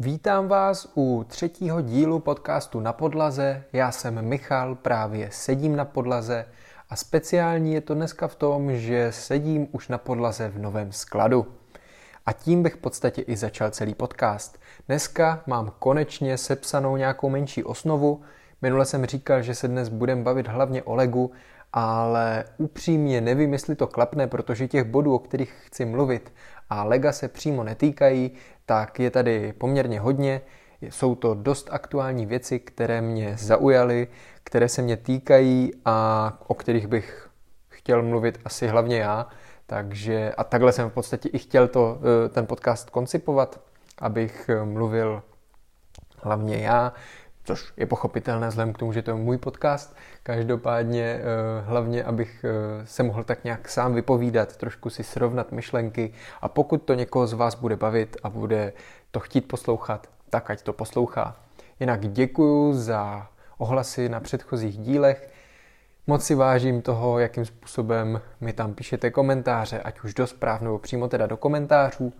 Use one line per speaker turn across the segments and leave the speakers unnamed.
Vítám vás u třetího dílu podcastu Na podlaze. Já jsem Michal, právě sedím na podlaze a speciální je to dneska v tom, že sedím už na podlaze v novém skladu. A tím bych v podstatě i začal celý podcast. Dneska mám konečně sepsanou nějakou menší osnovu. Minule jsem říkal, že se dnes budem bavit hlavně o Legu, ale upřímně nevím, jestli to klapne, protože těch bodů, o kterých chci mluvit a Lega se přímo netýkají, tak je tady poměrně hodně. Jsou to dost aktuální věci, které mě zaujaly, které se mě týkají a o kterých bych chtěl mluvit asi hlavně já. Takže a takhle jsem v podstatě i chtěl to, eh, ten podcast koncipovat, abych mluvil hlavně já, což je pochopitelné vzhledem k tomu, že to je můj podcast. Každopádně eh, hlavně, abych se mohl tak nějak sám vypovídat, trošku si srovnat myšlenky a pokud to někoho z vás bude bavit a bude to chtít poslouchat, tak ať to poslouchá. Jinak děkuju za ohlasy na předchozích dílech. Moc si vážím toho, jakým způsobem mi tam píšete komentáře, ať už do zpráv nebo přímo teda do komentářů.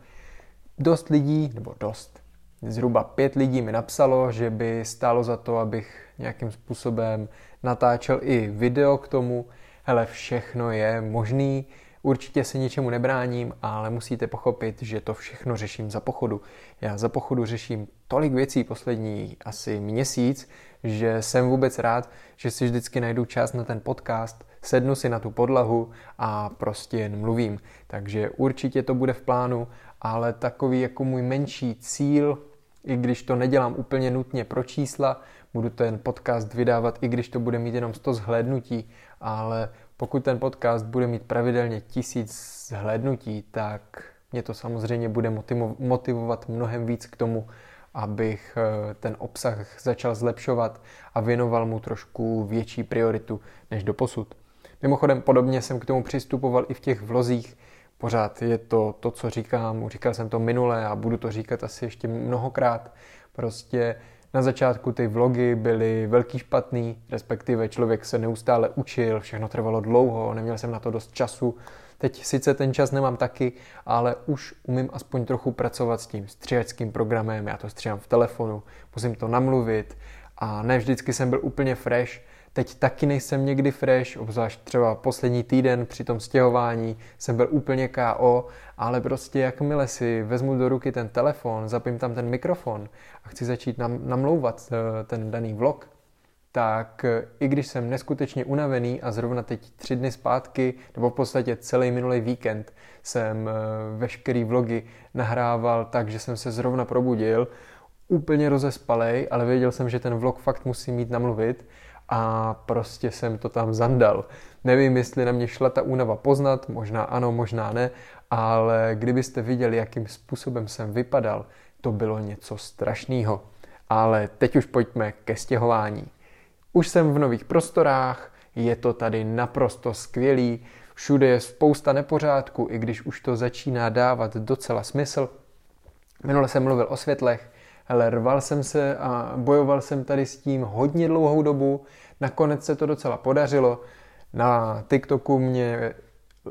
Dost lidí, nebo dost, zhruba pět lidí mi napsalo, že by stálo za to, abych nějakým způsobem natáčel i video k tomu. Hele, všechno je možný, určitě se ničemu nebráním, ale musíte pochopit, že to všechno řeším za pochodu. Já za pochodu řeším tolik věcí poslední asi měsíc, že jsem vůbec rád, že si vždycky najdu čas na ten podcast, sednu si na tu podlahu a prostě jen mluvím. Takže určitě to bude v plánu, ale takový jako můj menší cíl, i když to nedělám úplně nutně pro čísla, budu ten podcast vydávat, i když to bude mít jenom 100 zhlédnutí, ale pokud ten podcast bude mít pravidelně tisíc zhlédnutí, tak mě to samozřejmě bude motivovat mnohem víc k tomu, abych eh, ten obsah začal zlepšovat a věnoval mu trošku větší prioritu než do posud. Mimochodem podobně jsem k tomu přistupoval i v těch vlozích. Pořád je to to, co říkám, říkal jsem to minule a budu to říkat asi ještě mnohokrát. Prostě na začátku ty vlogy byly velký špatný, respektive člověk se neustále učil, všechno trvalo dlouho, neměl jsem na to dost času, Teď sice ten čas nemám taky, ale už umím aspoň trochu pracovat s tím stříhačským programem, já to stříhám v telefonu, musím to namluvit a ne vždycky jsem byl úplně fresh, Teď taky nejsem někdy fresh, obzvlášť třeba poslední týden při tom stěhování jsem byl úplně KO, ale prostě jakmile si vezmu do ruky ten telefon, zapím tam ten mikrofon a chci začít nam, namlouvat eh, ten daný vlog, tak eh, i když jsem neskutečně unavený a zrovna teď tři dny zpátky, nebo v podstatě celý minulý víkend jsem eh, veškerý vlogy nahrával tak, že jsem se zrovna probudil, úplně rozespalej, ale věděl jsem, že ten vlog fakt musí mít namluvit a prostě jsem to tam zandal. Nevím, jestli na mě šla ta únava poznat, možná ano, možná ne, ale kdybyste viděli, jakým způsobem jsem vypadal, to bylo něco strašného. Ale teď už pojďme ke stěhování. Už jsem v nových prostorách, je to tady naprosto skvělý, všude je spousta nepořádku, i když už to začíná dávat docela smysl. Minule jsem mluvil o světlech, ale rval jsem se a bojoval jsem tady s tím hodně dlouhou dobu, nakonec se to docela podařilo. Na TikToku mě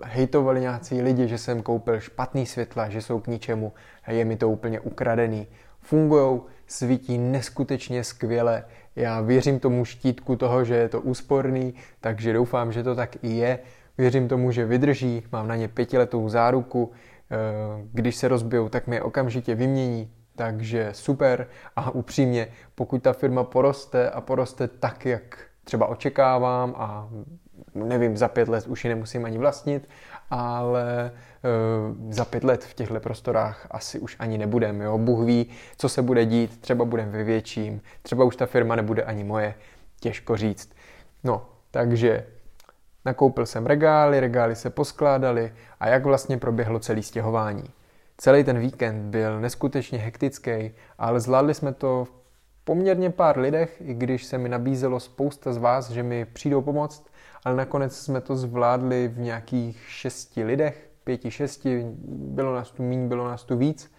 hejtovali nějací lidi, že jsem koupil špatný světla, že jsou k ničemu a je mi to úplně ukradený. Fungujou, svítí neskutečně skvěle, já věřím tomu štítku toho, že je to úsporný, takže doufám, že to tak i je. Věřím tomu, že vydrží, mám na ně pětiletou záruku, eh, když se rozbijou, tak mi okamžitě vymění, takže super a upřímně, pokud ta firma poroste a poroste tak, jak třeba očekávám a nevím, za pět let už ji nemusím ani vlastnit, ale e, za pět let v těchto prostorách asi už ani nebudem. Jo? Bůh ví, co se bude dít, třeba budem ve větším, třeba už ta firma nebude ani moje, těžko říct. No, takže nakoupil jsem regály, regály se poskládaly a jak vlastně proběhlo celé stěhování. Celý ten víkend byl neskutečně hektický, ale zvládli jsme to v poměrně pár lidech, i když se mi nabízelo spousta z vás, že mi přijdou pomoct, ale nakonec jsme to zvládli v nějakých šesti lidech, pěti, šesti, bylo nás tu míň, bylo nás tu víc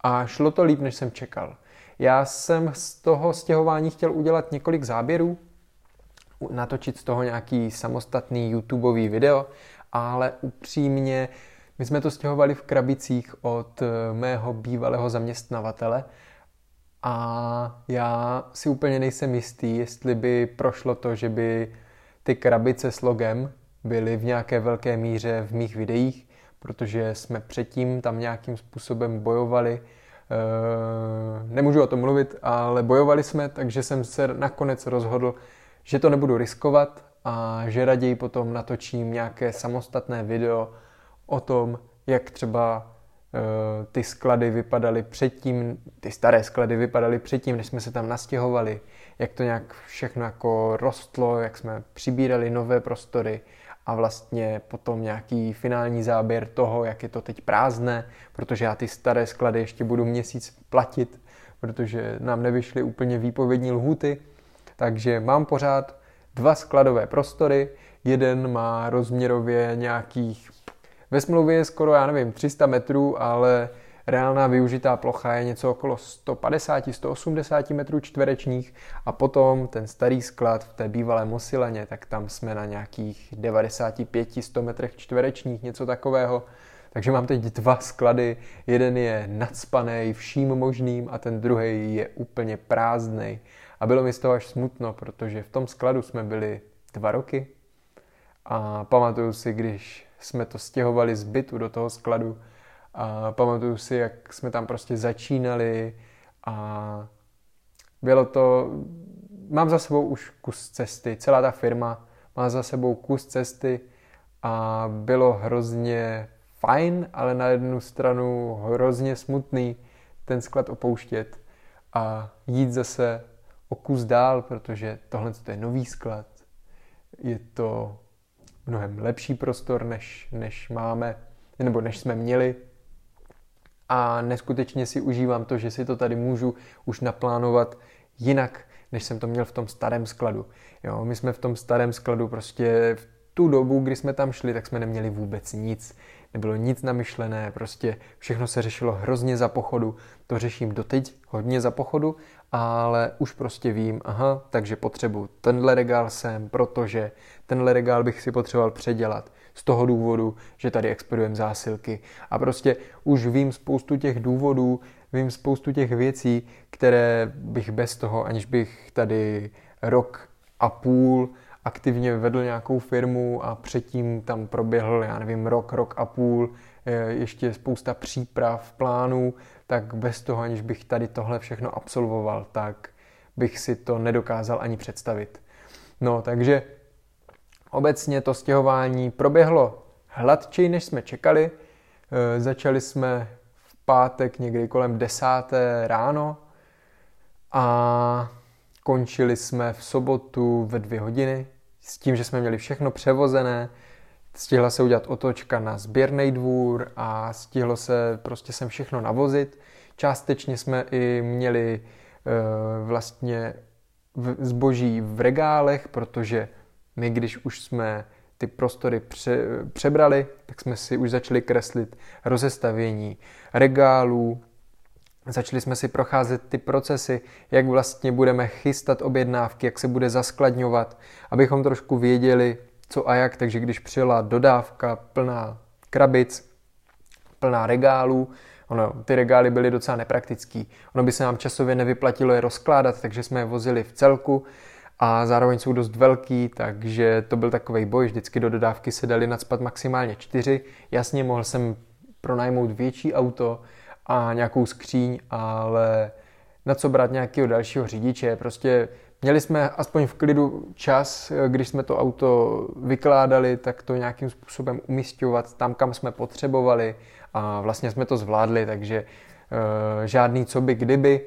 a šlo to líp, než jsem čekal. Já jsem z toho stěhování chtěl udělat několik záběrů, natočit z toho nějaký samostatný YouTubeový video, ale upřímně my jsme to stěhovali v krabicích od mého bývalého zaměstnavatele a já si úplně nejsem jistý, jestli by prošlo to, že by ty krabice s logem byly v nějaké velké míře v mých videích, protože jsme předtím tam nějakým způsobem bojovali. Eh, nemůžu o tom mluvit, ale bojovali jsme, takže jsem se nakonec rozhodl, že to nebudu riskovat a že raději potom natočím nějaké samostatné video o tom, jak třeba Eh, ty sklady vypadaly předtím, ty staré sklady vypadaly předtím, než jsme se tam nastěhovali, jak to nějak všechno jako rostlo, jak jsme přibírali nové prostory a vlastně potom nějaký finální záběr toho, jak je to teď prázdné, protože já ty staré sklady ještě budu měsíc platit, protože nám nevyšly úplně výpovědní lhuty, takže mám pořád dva skladové prostory, jeden má rozměrově nějakých ve smlouvě je skoro, já nevím, 300 metrů, ale reálná využitá plocha je něco okolo 150-180 metrů čtverečních a potom ten starý sklad v té bývalé Mosileně, tak tam jsme na nějakých 95-100 metrech čtverečních, něco takového. Takže mám teď dva sklady, jeden je nadspaný vším možným a ten druhý je úplně prázdný. A bylo mi z toho až smutno, protože v tom skladu jsme byli dva roky a pamatuju si, když jsme to stěhovali z bytu do toho skladu a pamatuju si, jak jsme tam prostě začínali a bylo to, mám za sebou už kus cesty, celá ta firma má za sebou kus cesty a bylo hrozně fajn, ale na jednu stranu hrozně smutný ten sklad opouštět a jít zase o kus dál, protože tohle je nový sklad. Je to mnohem lepší prostor, než, než máme, nebo než jsme měli. A neskutečně si užívám to, že si to tady můžu už naplánovat jinak, než jsem to měl v tom starém skladu. Jo, my jsme v tom starém skladu prostě v tu dobu, kdy jsme tam šli, tak jsme neměli vůbec nic. Nebylo nic namyšlené, prostě všechno se řešilo hrozně za pochodu. To řeším doteď hodně za pochodu, ale už prostě vím, aha, takže potřebuji tenhle regál sem, protože tenhle regál bych si potřeboval předělat z toho důvodu, že tady expedujeme zásilky. A prostě už vím spoustu těch důvodů, vím spoustu těch věcí, které bych bez toho, aniž bych tady rok a půl aktivně vedl nějakou firmu a předtím tam proběhl, já nevím, rok, rok a půl, ještě spousta příprav, plánů, tak bez toho, aniž bych tady tohle všechno absolvoval, tak bych si to nedokázal ani představit. No, takže obecně to stěhování proběhlo hladčej, než jsme čekali. E, začali jsme v pátek někdy kolem desáté ráno a končili jsme v sobotu ve dvě hodiny s tím, že jsme měli všechno převozené, stihla se udělat otočka na sběrný dvůr a stihlo se prostě sem všechno navozit. Částečně jsme i měli e, vlastně v, zboží v regálech, protože my, když už jsme ty prostory pře, přebrali, tak jsme si už začali kreslit rozestavění regálů, Začali jsme si procházet ty procesy, jak vlastně budeme chystat objednávky, jak se bude zaskladňovat, abychom trošku věděli, co a jak. Takže když přijela dodávka plná krabic, plná regálů, ono, ty regály byly docela nepraktický. Ono by se nám časově nevyplatilo je rozkládat, takže jsme je vozili v celku a zároveň jsou dost velký, takže to byl takový boj. Vždycky do dodávky se dali nadspat maximálně čtyři. Jasně, mohl jsem pronajmout větší auto, a nějakou skříň, ale na co brát nějakého dalšího řidiče. Prostě měli jsme aspoň v klidu čas, když jsme to auto vykládali, tak to nějakým způsobem umistovat tam, kam jsme potřebovali a vlastně jsme to zvládli, takže e, žádný co by kdyby.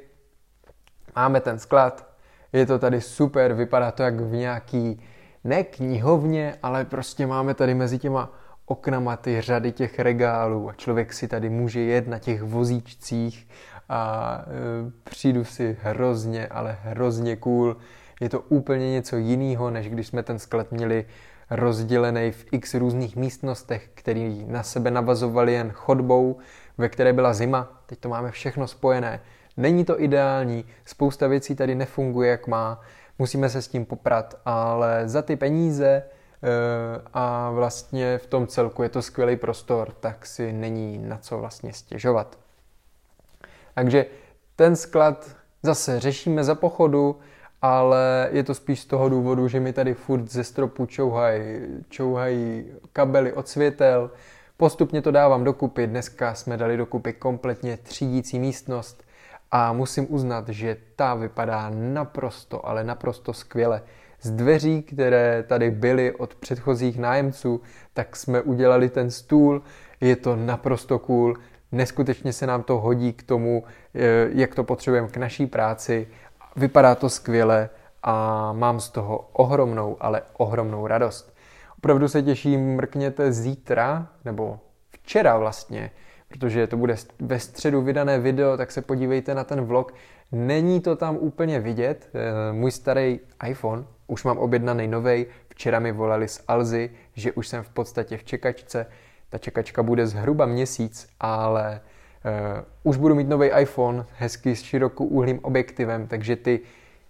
Máme ten sklad, je to tady super, vypadá to jak v nějaký ne knihovně, ale prostě máme tady mezi těma oknama ty řady těch regálů a člověk si tady může jet na těch vozíčcích a e, přijdu si hrozně, ale hrozně cool. Je to úplně něco jiného, než když jsme ten sklad měli rozdělený v x různých místnostech, který na sebe navazovali jen chodbou, ve které byla zima. Teď to máme všechno spojené. Není to ideální, spousta věcí tady nefunguje, jak má, musíme se s tím poprat, ale za ty peníze a vlastně v tom celku je to skvělý prostor, tak si není na co vlastně stěžovat. Takže ten sklad zase řešíme za pochodu, ale je to spíš z toho důvodu, že mi tady furt ze stropu čouhají čouhaj kabely od světel. Postupně to dávám dokupy, dneska jsme dali dokupy kompletně třídící místnost a musím uznat, že ta vypadá naprosto, ale naprosto skvěle. Z dveří, které tady byly od předchozích nájemců, tak jsme udělali ten stůl, je to naprosto cool, neskutečně se nám to hodí k tomu, eh, jak to potřebujeme k naší práci Vypadá to skvěle a mám z toho ohromnou, ale ohromnou radost. Opravdu se těším, mrkněte zítra, nebo včera vlastně, protože to bude ve středu vydané video, tak se podívejte na ten vlog. Není to tam úplně vidět. Eh, můj starý iPhone, už mám objednaný novej, včera mi volali z Alzy, že už jsem v podstatě v čekačce. Ta čekačka bude zhruba měsíc, ale Uh, už budu mít nový iPhone, hezky s širokouhlým objektivem, takže ty,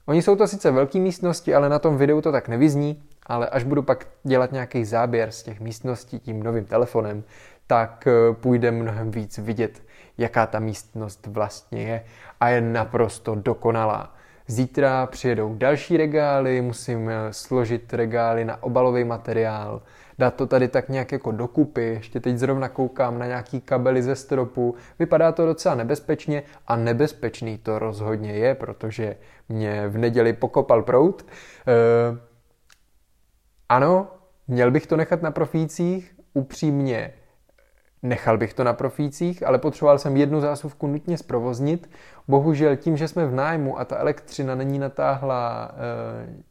oni jsou to sice velké místnosti, ale na tom videu to tak nevyzní, ale až budu pak dělat nějaký záběr z těch místností tím novým telefonem, tak uh, půjde mnohem víc vidět, jaká ta místnost vlastně je a je naprosto dokonalá. Zítra přijedou další regály, musím eh, složit regály na obalový materiál, dát to tady tak nějak jako dokupy, ještě teď zrovna koukám na nějaký kabely ze stropu, vypadá to docela nebezpečně a nebezpečný to rozhodně je, protože mě v neděli pokopal prout. E, ano, měl bych to nechat na profících, upřímně Nechal bych to na profících, ale potřeboval jsem jednu zásuvku nutně zprovoznit. Bohužel tím, že jsme v nájmu a ta elektřina není natáhla e,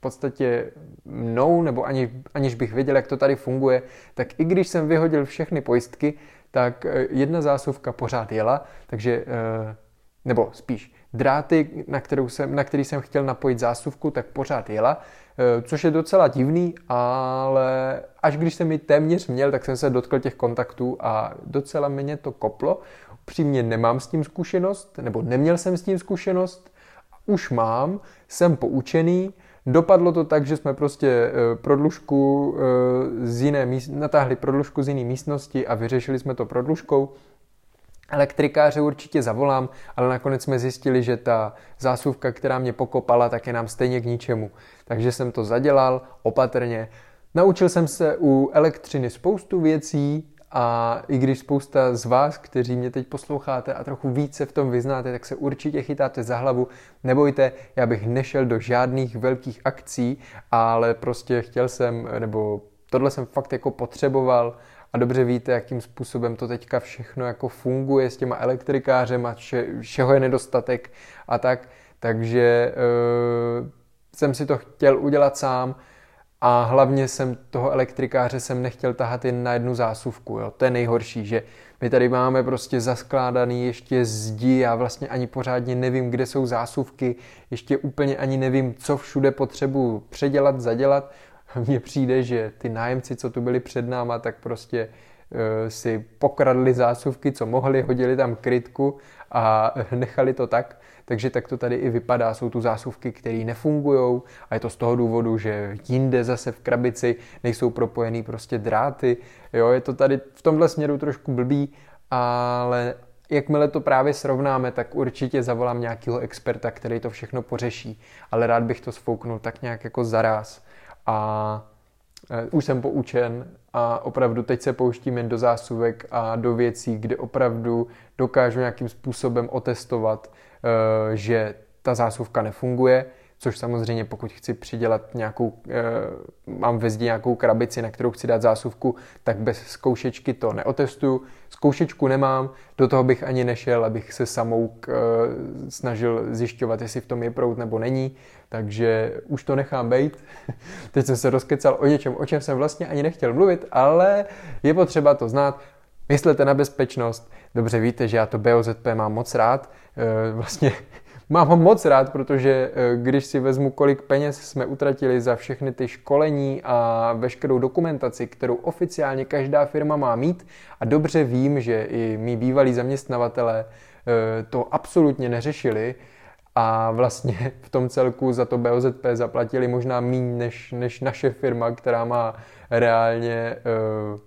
podstatě mnou, nebo ani, aniž bych věděl, jak to tady funguje, tak i když jsem vyhodil všechny pojistky, tak eh, jedna zásuvka pořád jela, takže, eh, nebo spíš dráty, na, kterou jsem, na který jsem chtěl napojit zásuvku, tak pořád jela, eh, což je docela divný, ale až když jsem mi téměř měl, tak jsem se dotkl těch kontaktů a docela mě to koplo. Upřímně nemám s tím zkušenost, nebo neměl jsem s tím zkušenost, už mám, jsem poučený, Dopadlo to tak, že jsme prostě eh, prodlužku eh, z jiné míst, natáhli prodlužku z jiné místnosti a vyřešili jsme to prodlužkou. Elektrikáře určitě zavolám, ale nakonec jsme zjistili, že ta zásuvka, která mě pokopala, tak je nám stejně k ničemu. Takže jsem to zadělal opatrně. Naučil jsem se u elektřiny spoustu věcí, a i když spousta z vás, kteří mě teď posloucháte a trochu více v tom vyznáte, tak se určitě chytáte za hlavu. Nebojte, já bych nešel do žádných velkých akcí, ale prostě chtěl jsem, nebo tohle jsem fakt jako potřeboval a dobře víte, jakým způsobem to teďka všechno jako funguje s těma elektrikářem a vše, všeho je nedostatek a tak. Takže uh, jsem si to chtěl udělat sám a hlavně jsem toho elektrikáře jsem nechtěl tahat jen na jednu zásuvku. Jo. To je nejhorší, že my tady máme prostě zaskládaný ještě zdi, já vlastně ani pořádně nevím, kde jsou zásuvky, ještě úplně ani nevím, co všude potřebuji předělat, zadělat. Mně přijde, že ty nájemci, co tu byli před náma, tak prostě uh, si pokradli zásuvky, co mohli, hodili tam krytku a nechali to tak. Takže tak to tady i vypadá. Jsou tu zásuvky, které nefungují a je to z toho důvodu, že jinde zase v krabici nejsou propojený prostě dráty. Jo, je to tady v tomhle směru trošku blbý, ale jakmile to právě srovnáme, tak určitě zavolám nějakého experta, který to všechno pořeší. Ale rád bych to sfouknul tak nějak jako zaraz. A e, už jsem poučen a opravdu teď se pouštím jen do zásuvek a do věcí, kde opravdu dokážu nějakým způsobem otestovat, Eh, že ta zásuvka nefunguje, což samozřejmě pokud chci přidělat nějakou, eh, mám ve zdi nějakou krabici, na kterou chci dát zásuvku, tak bez zkoušečky to neotestuju. Zkoušečku nemám, do toho bych ani nešel, abych se samou eh, snažil zjišťovat, jestli v tom je prout nebo není, takže už to nechám bejt. Teď jsem se rozkecal o něčem, o čem jsem vlastně ani nechtěl mluvit, ale je potřeba to znát. Myslete na bezpečnost. Dobře víte, že já to BOZP mám moc rád. E, vlastně mám ho moc rád, protože e, když si vezmu, kolik peněz jsme utratili za všechny ty školení a veškerou dokumentaci, kterou oficiálně každá firma má mít a dobře vím, že i mý bývalí zaměstnavatele e, to absolutně neřešili, a vlastně v tom celku za to BOZP zaplatili možná méně než, než naše firma, která má reálně uh,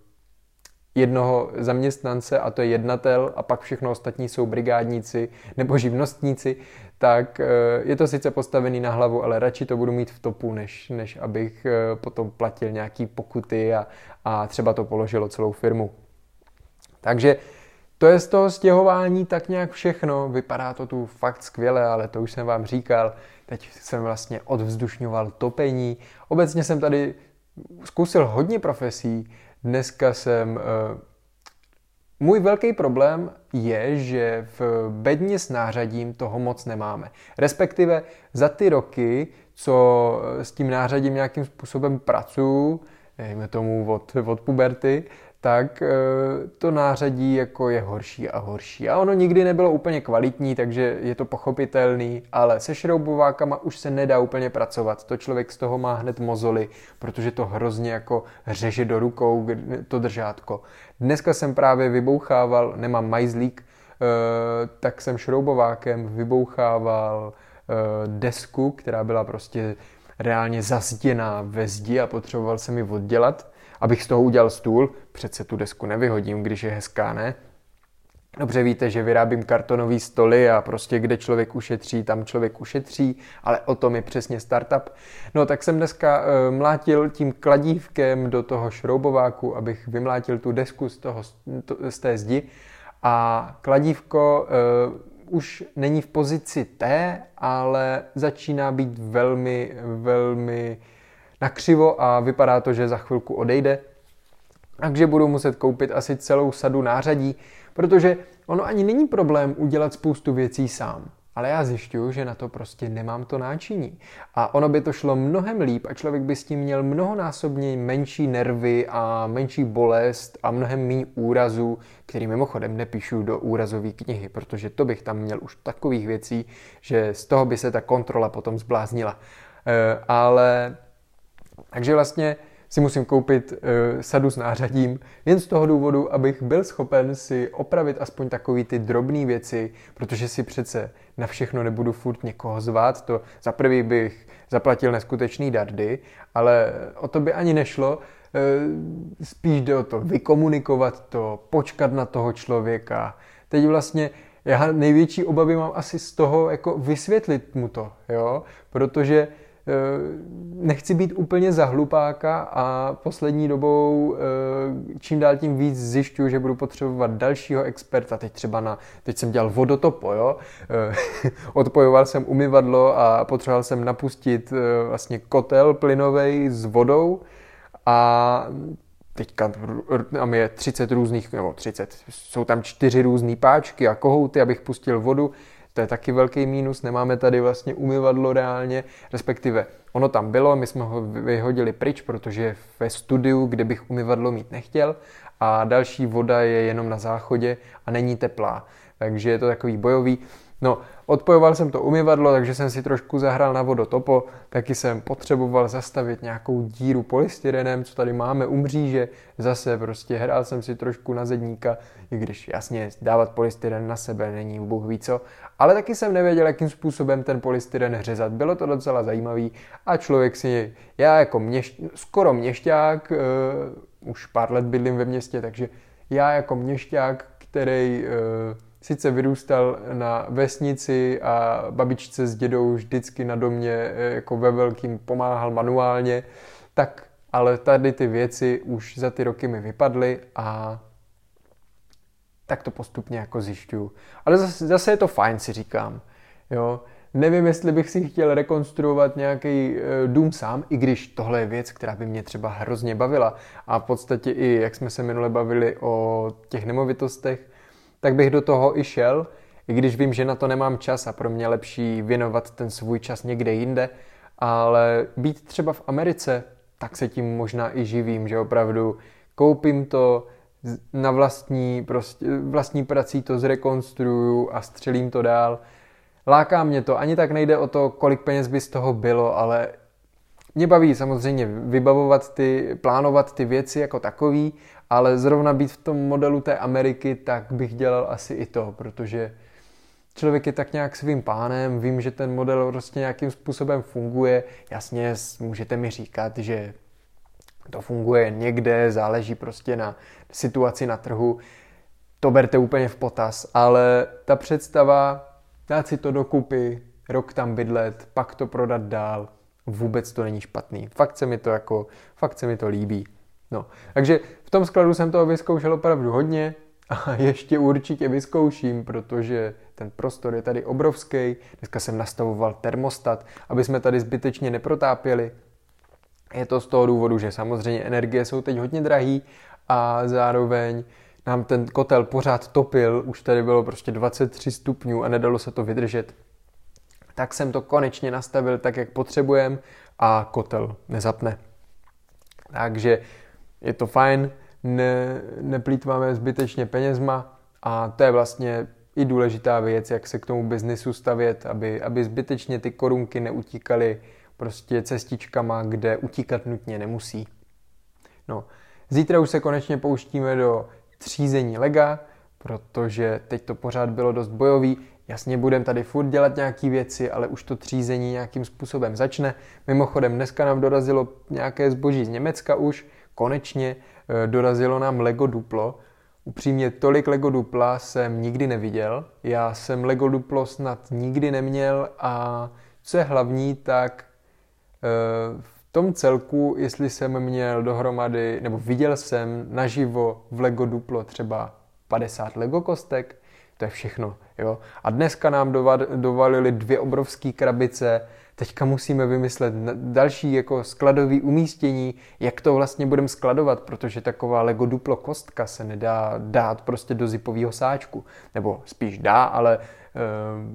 jednoho zaměstnance a to je jednatel a pak všechno ostatní jsou brigádníci nebo živnostníci, tak eh, je to sice postavený na hlavu, ale radši to budu mít v topu, než, než abych eh, potom platil nějaký pokuty a, a třeba to položilo celou firmu. Takže to je z toho stěhování tak nějak všechno. Vypadá to tu fakt skvěle, ale to už jsem vám říkal. Teď jsem vlastně odvzdušňoval topení. Obecně jsem tady zkusil hodně profesí. Dneska jsem eh, můj velký problém je, že v bedně s nářadím toho moc nemáme. Respektive za ty roky, co s tím nářadím nějakým způsobem pracuji, dejme tomu od, od puberty, tak eh, to nářadí jako je horší a horší. A ono nikdy nebylo úplně kvalitní, takže je to pochopitelný, ale se šroubovákama už se nedá úplně pracovat. To člověk z toho má hned mozoly, protože to hrozně jako řeže do rukou to držátko. Dneska jsem právě vybouchával, nemám majzlík, eh, tak jsem šroubovákem vybouchával eh, desku, která byla prostě reálně zazděná ve zdi a potřeboval jsem ji oddělat abych z toho udělal stůl, přece tu desku nevyhodím, když je hezká, ne? Dobře víte, že vyrábím kartonové stoly a prostě kde člověk ušetří, tam člověk ušetří, ale o tom je přesně startup. No tak jsem dneska uh, mlátil tím kladívkem do toho šroubováku, abych vymlátil tu desku z, toho, to, z té zdi a kladívko uh, už není v pozici T, ale začíná být velmi, velmi nakřivo a vypadá to, že za chvilku odejde. Takže budu muset koupit asi celou sadu nářadí, protože ono ani není problém udělat spoustu věcí sám. Ale já zjišťuju, že na to prostě nemám to náčiní. A ono by to šlo mnohem líp a člověk by s tím měl mnohonásobně menší nervy a menší bolest a mnohem méně úrazů, který mimochodem nepíšu do úrazové knihy, protože to bych tam měl už takových věcí, že z toho by se ta kontrola potom zbláznila. E, ale takže vlastně si musím koupit uh, sadu s nářadím jen z toho důvodu, abych byl schopen si opravit aspoň takový ty drobné věci, protože si přece na všechno nebudu furt někoho zvát. To za prvý bych zaplatil neskutečný dardy, ale o to by ani nešlo. Uh, spíš jde o to vykomunikovat to, počkat na toho člověka. Teď vlastně já největší obavy mám asi z toho, jako vysvětlit mu to, jo, protože nechci být úplně za hlupáka a poslední dobou eh, čím dál tím víc zjišťuju, že budu potřebovat dalšího experta, teď třeba na, teď jsem dělal vodotopo, jo, eh, odpojoval jsem umyvadlo a potřeboval jsem napustit vlastně kotel plynový s vodou a teďka tam je 30 různých, nebo 30, jsou tam čtyři různé páčky a kohouty, abych pustil vodu, to je taky velký mínus, nemáme tady vlastně umyvadlo reálně, respektive ono tam bylo, my jsme ho vyhodili pryč, protože ve studiu, kde bych umyvadlo mít nechtěl a další voda je jenom na záchodě a není teplá. Takže je to takový bojový. No, odpojoval jsem to umyvadlo, takže jsem si trošku zahrál na vodotopo, taky jsem potřeboval zastavit nějakou díru polystyrenem, co tady máme u mříže, zase prostě hrál jsem si trošku na zedníka, i když jasně dávat polystyren na sebe není bůh ví co, ale taky jsem nevěděl, jakým způsobem ten polystyren řezat. Bylo to docela zajímavý a člověk si, já jako měšť, skoro měšťák, uh, už pár let bydlím ve městě, takže já jako měšťák, který uh, sice vyrůstal na vesnici a babičce s dědou vždycky na domě eh, jako ve velkým pomáhal manuálně, tak ale tady ty věci už za ty roky mi vypadly a tak to postupně jako zjišťuju. Ale zase, zase je to fajn, si říkám. Jo? Nevím, jestli bych si chtěl rekonstruovat nějaký e, dům sám, i když tohle je věc, která by mě třeba hrozně bavila. A v podstatě i, jak jsme se minule bavili o těch nemovitostech, tak bych do toho i šel, i když vím, že na to nemám čas a pro mě lepší věnovat ten svůj čas někde jinde, ale být třeba v Americe, tak se tím možná i živím, že opravdu koupím to, na vlastní, prostě, vlastní prací to zrekonstruju a střelím to dál. Láká mě to, ani tak nejde o to, kolik peněz by z toho bylo, ale mě baví samozřejmě vybavovat ty, plánovat ty věci jako takový, ale zrovna být v tom modelu té Ameriky, tak bych dělal asi i to, protože člověk je tak nějak svým pánem, vím, že ten model prostě nějakým způsobem funguje. Jasně, můžete mi říkat, že to funguje někde, záleží prostě na situaci na trhu. To berte úplně v potaz, ale ta představa dát si to dokupy, rok tam bydlet, pak to prodat dál, vůbec to není špatný. Fakt se mi to jako, fakt se mi to líbí. No, takže v tom skladu jsem toho vyzkoušel opravdu hodně a ještě určitě vyzkouším, protože ten prostor je tady obrovský. Dneska jsem nastavoval termostat, aby jsme tady zbytečně neprotápěli. Je to z toho důvodu, že samozřejmě energie jsou teď hodně drahý a zároveň nám ten kotel pořád topil, už tady bylo prostě 23 stupňů a nedalo se to vydržet. Tak jsem to konečně nastavil tak, jak potřebujem a kotel nezapne. Takže je to fajn, ne, neplýtváme zbytečně penězma a to je vlastně i důležitá věc, jak se k tomu biznisu stavět, aby, aby zbytečně ty korunky neutíkaly prostě cestičkama, kde utíkat nutně nemusí. No, zítra už se konečně pouštíme do třízení lega, protože teď to pořád bylo dost bojový. Jasně, budeme tady furt dělat nějaké věci, ale už to třízení nějakým způsobem začne. Mimochodem, dneska nám dorazilo nějaké zboží z Německa už, konečně eh, dorazilo nám Lego Duplo. Upřímně, tolik Lego Dupla jsem nikdy neviděl. Já jsem Lego Duplo snad nikdy neměl a co je hlavní, tak v tom celku, jestli jsem měl dohromady, nebo viděl jsem naživo v Lego Duplo třeba 50 Lego kostek, to je všechno. Jo? A dneska nám dovalili dvě obrovské krabice, teďka musíme vymyslet další jako skladový umístění, jak to vlastně budeme skladovat, protože taková Lego Duplo kostka se nedá dát prostě do zipového sáčku. Nebo spíš dá, ale e,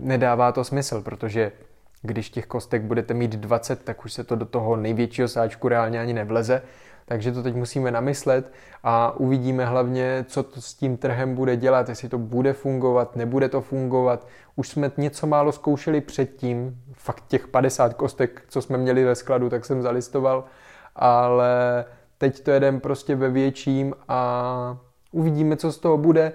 nedává to smysl, protože když těch kostek budete mít 20, tak už se to do toho největšího sáčku reálně ani nevleze. Takže to teď musíme namyslet a uvidíme hlavně, co to s tím trhem bude dělat, jestli to bude fungovat, nebude to fungovat. Už jsme něco málo zkoušeli předtím, fakt těch 50 kostek, co jsme měli ve skladu, tak jsem zalistoval, ale teď to jedem prostě ve větším a uvidíme, co z toho bude.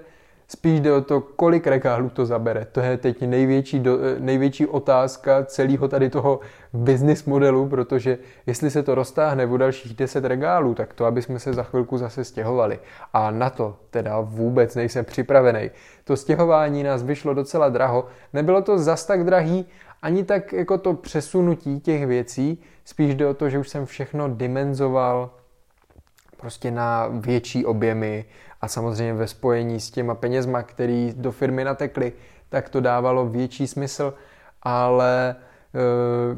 Spíš jde o to, kolik regálů to zabere. To je teď největší, do, největší otázka celého tady toho business modelu, protože jestli se to roztáhne o dalších 10 regálů, tak to, aby jsme se za chvilku zase stěhovali. A na to teda vůbec nejsem připravený. To stěhování nás vyšlo docela draho. Nebylo to zas tak drahý, ani tak jako to přesunutí těch věcí, spíš jde o to, že už jsem všechno dimenzoval prostě na větší objemy a samozřejmě ve spojení s těma penězma, který do firmy natekly, tak to dávalo větší smysl, ale e,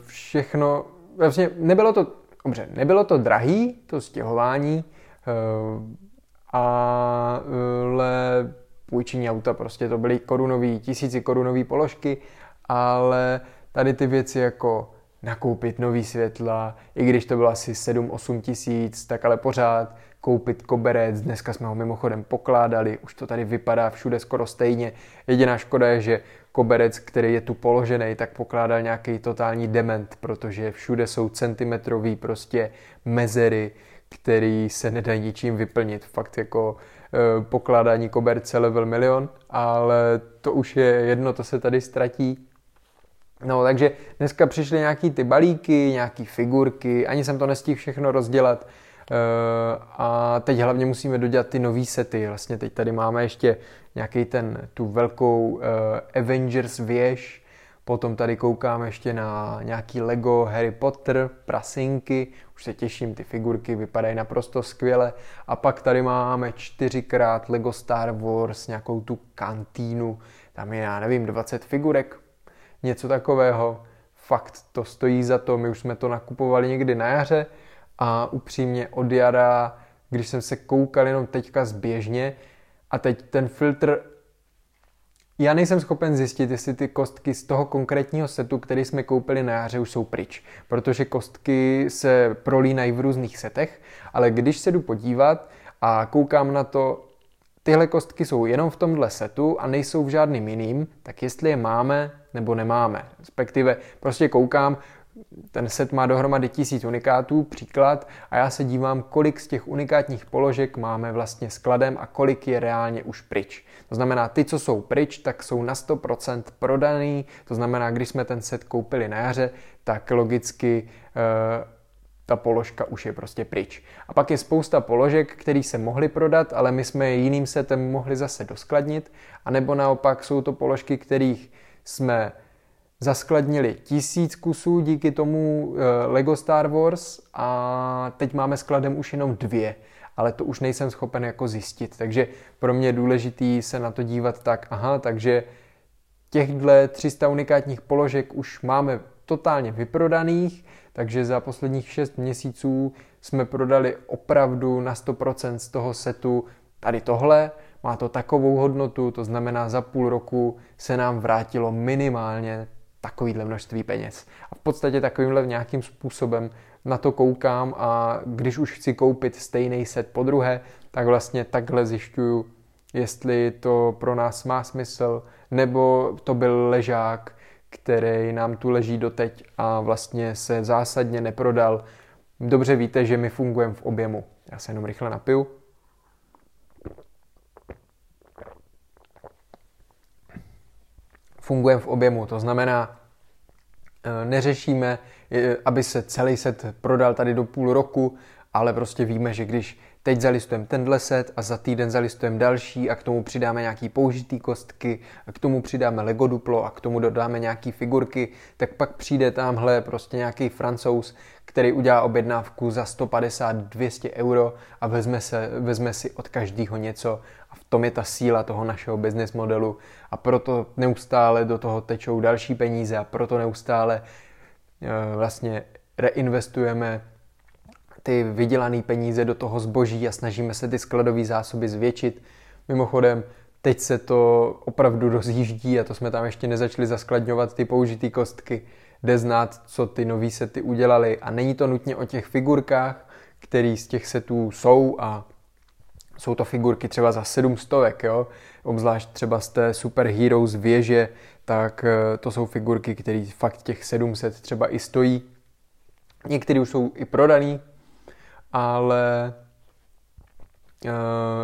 všechno, vlastně nebylo to, dobře, nebylo to drahý, to stěhování, e, ale půjčení auta, prostě to byly korunový, tisíci korunový položky, ale tady ty věci jako nakoupit nový světla, i když to bylo asi 7-8 tisíc, tak ale pořád koupit koberec, dneska jsme ho mimochodem pokládali, už to tady vypadá všude skoro stejně. Jediná škoda je, že koberec, který je tu položený, tak pokládal nějaký totální dement, protože všude jsou centimetrový prostě mezery, který se nedají ničím vyplnit. Fakt jako e, pokládání koberce level milion, ale to už je jedno, to se tady ztratí. No, takže dneska přišly nějaký ty balíky, nějaký figurky, ani jsem to nestihl všechno rozdělat, a teď hlavně musíme dodělat ty nové sety. Vlastně teď tady máme ještě nějaký ten, tu velkou eh, Avengers věž, potom tady koukáme ještě na nějaký Lego Harry Potter, prasinky, už se těším, ty figurky vypadají naprosto skvěle. A pak tady máme čtyřikrát Lego Star Wars, nějakou tu kantýnu, tam je, já nevím, 20 figurek, něco takového. Fakt to stojí za to, my už jsme to nakupovali někdy na jaře, a upřímně od jara, když jsem se koukal jenom teďka zběžně a teď ten filtr já nejsem schopen zjistit, jestli ty kostky z toho konkrétního setu, který jsme koupili na jaře, už jsou pryč, protože kostky se prolínají v různých setech, ale když se jdu podívat a koukám na to, tyhle kostky jsou jenom v tomhle setu a nejsou v žádným jiným, tak jestli je máme nebo nemáme. Respektive prostě koukám, ten set má dohromady tisíc unikátů, příklad, a já se dívám, kolik z těch unikátních položek máme vlastně skladem a kolik je reálně už pryč. To znamená, ty, co jsou pryč, tak jsou na 100% prodaný, to znamená, když jsme ten set koupili na jaře, tak logicky e, ta položka už je prostě pryč. A pak je spousta položek, které se mohly prodat, ale my jsme je jiným setem mohli zase doskladnit, anebo naopak jsou to položky, kterých jsme zaskladnili tisíc kusů díky tomu eh, Lego Star Wars a teď máme skladem už jenom dvě, ale to už nejsem schopen jako zjistit. Takže pro mě je důležitý se na to dívat tak, aha, takže těchto 300 unikátních položek už máme totálně vyprodaných, takže za posledních 6 měsíců jsme prodali opravdu na 100% z toho setu tady tohle, má to takovou hodnotu, to znamená za půl roku se nám vrátilo minimálně takovýhle množství peněz. A v podstatě takovýmhle nějakým způsobem na to koukám a když už chci koupit stejný set po druhé, tak vlastně takhle zjišťuju, jestli to pro nás má smysl, nebo to byl ležák, který nám tu leží doteď a vlastně se zásadně neprodal. Dobře víte, že my fungujeme v objemu. Já se jenom rychle napiju. Fungujeme v objemu, to znamená, e, neřešíme, aby se celý set prodal tady do půl roku, ale prostě víme, že když teď zalistujeme tenhle set a za týden zalistujeme další a k tomu přidáme nějaký použitý kostky, a k tomu přidáme Lego Duplo a k tomu dodáme nějaký figurky, tak pak přijde tamhle prostě nějaký francouz, který udělá objednávku za 150-200 euro a vezme, se, vezme si od každého něco tom je ta síla toho našeho business modelu a proto neustále do toho tečou další peníze a proto neustále e, vlastně reinvestujeme ty vydělané peníze do toho zboží a snažíme se ty skladové zásoby zvětšit. Mimochodem, teď se to opravdu rozjíždí a to jsme tam ještě nezačali zaskladňovat ty použitý kostky. Jde znát, co ty nový sety udělali a není to nutně o těch figurkách, které z těch setů jsou a jsou to figurky třeba za 700, jo? obzvlášť třeba z té Super Heroes věže, tak eh, to jsou figurky, které fakt těch 700 třeba i stojí. Některé už jsou i prodaný, ale eh,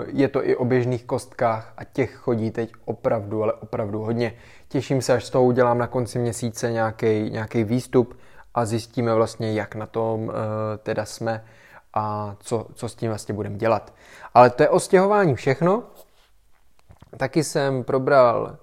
je to i o běžných kostkách a těch chodí teď opravdu, ale opravdu hodně. Těším se, až z toho udělám na konci měsíce nějaký, výstup a zjistíme vlastně, jak na tom uh, teda jsme a co, co s tím vlastně budeme dělat. Ale to je o stěhování všechno. Taky jsem probral uh,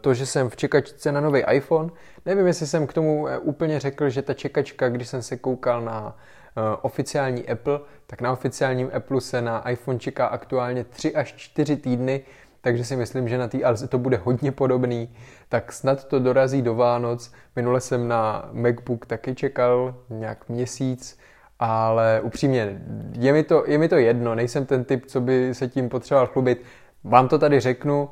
to, že jsem v čekačce na nový iPhone. Nevím, jestli jsem k tomu úplně řekl, že ta čekačka, když jsem se koukal na Eh, oficiální Apple, tak na oficiálním Apple se na iPhone čeká aktuálně 3 až 4 týdny, takže si myslím, že na té Alze to bude hodně podobný, tak snad to dorazí do Vánoc. Minule jsem na MacBook taky čekal nějak měsíc, ale upřímně, je mi to, je mi to jedno, nejsem ten typ, co by se tím potřeboval chlubit. Vám to tady řeknu,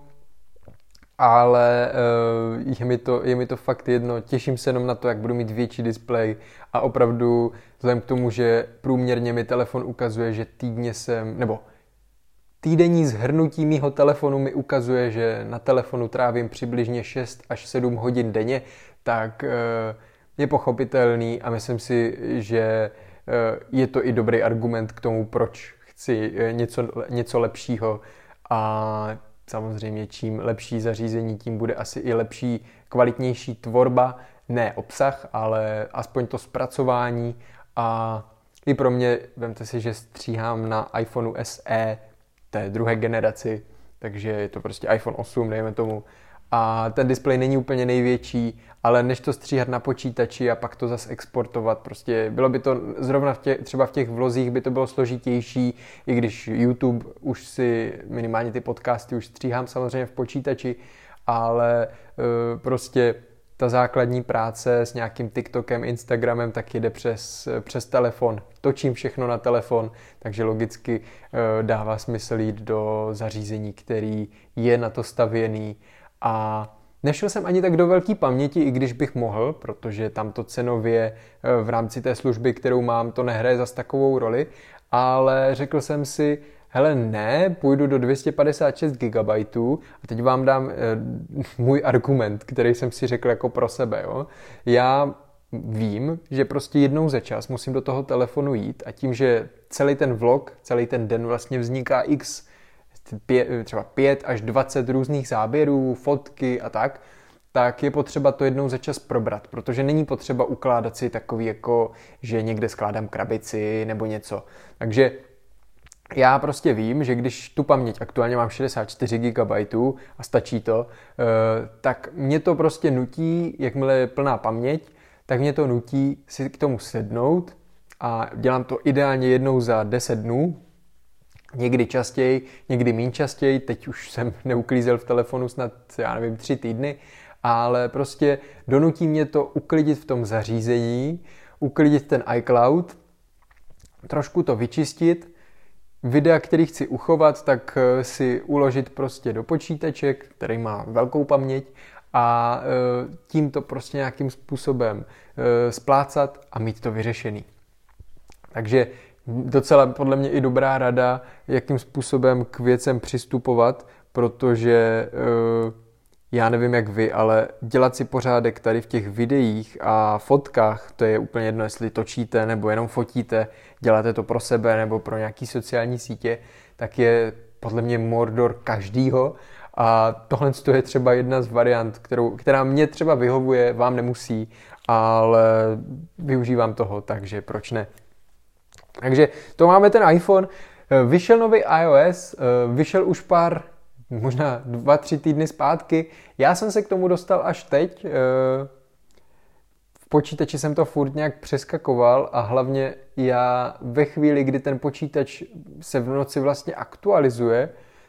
ale uh, je, mi to, je mi to fakt jedno. Těším se jenom na to, jak budu mít větší displej a opravdu vzhledem k tomu, že průměrně mi telefon ukazuje, že týdně jsem, nebo týdenní zhrnutí mýho telefonu mi ukazuje, že na telefonu trávím přibližně 6 až 7 hodin denně, tak uh, je pochopitelný a myslím si, že je to i dobrý argument k tomu, proč chci něco, něco lepšího. A Samozřejmě čím lepší zařízení, tím bude asi i lepší, kvalitnější tvorba, ne obsah, ale aspoň to zpracování. A i pro mě, vemte si, že stříhám na iPhoneu SE té druhé generaci, takže je to prostě iPhone 8, dejme tomu, a ten displej není úplně největší, ale než to stříhat na počítači a pak to zase exportovat, prostě bylo by to zrovna v tě, třeba v těch vlozích by to bylo složitější, i když YouTube už si minimálně ty podcasty už stříhám samozřejmě v počítači, ale e, prostě ta základní práce s nějakým TikTokem, Instagramem, tak jde přes, přes telefon. Točím všechno na telefon, takže logicky e, dává smysl jít do zařízení, který je na to stavěný a nešel jsem ani tak do velké paměti, i když bych mohl, protože tam to cenově eh, v rámci té služby, kterou mám, to nehraje zas takovou roli, ale řekl jsem si, hele ne, půjdu do 256 GB a teď vám dám e, můj argument, který jsem si řekl jako pro sebe. Jo. Já vím, že prostě jednou za čas musím do toho telefonu jít a tím, že celý ten vlog, celý ten den vlastně vzniká x třeba 5 až 20 různých záběrů, fotky a tak, tak je potřeba to jednou za čas probrat, protože není potřeba ukládat si takový jako, že někde skládám krabici nebo něco. Takže já prostě vím, že když tu paměť, aktuálně mám 64 GB a stačí to, eh, tak mě to prostě nutí, jakmile je plná paměť, tak mě to nutí si k tomu sednout a dělám to ideálně jednou za 10 dnů, někdy častěji, někdy méně častěji, teď už jsem neuklízel v telefonu snad, já nevím, tři týdny, ale prostě donutí mě to uklidit v tom zařízení, uklidit ten iCloud, trošku to vyčistit, videa, který chci uchovat, tak eh, si uložit prostě do počítače, který má velkou paměť a eh, tím to prostě nějakým způsobem eh, splácat a mít to vyřešený. Takže docela podle mě i dobrá rada, jakým způsobem k věcem přistupovat, protože já nevím jak vy, ale dělat si pořádek tady v těch videích a fotkách, to je úplně jedno, jestli točíte nebo jenom fotíte, děláte to pro sebe nebo pro nějaký sociální sítě, tak je podle mě mordor každýho a tohle je třeba jedna z variant, kterou, která mě třeba vyhovuje, vám nemusí, ale využívám toho, takže proč ne. Takže to máme ten iPhone. Vyšel nový iOS, vyšel už pár možná dva, tři týdny zpátky. Já jsem se k tomu dostal až teď. Eh, v počítači jsem to furt nějak přeskakoval a hlavně já ve chvíli, kdy ten počítač se v noci vlastně aktualizuje,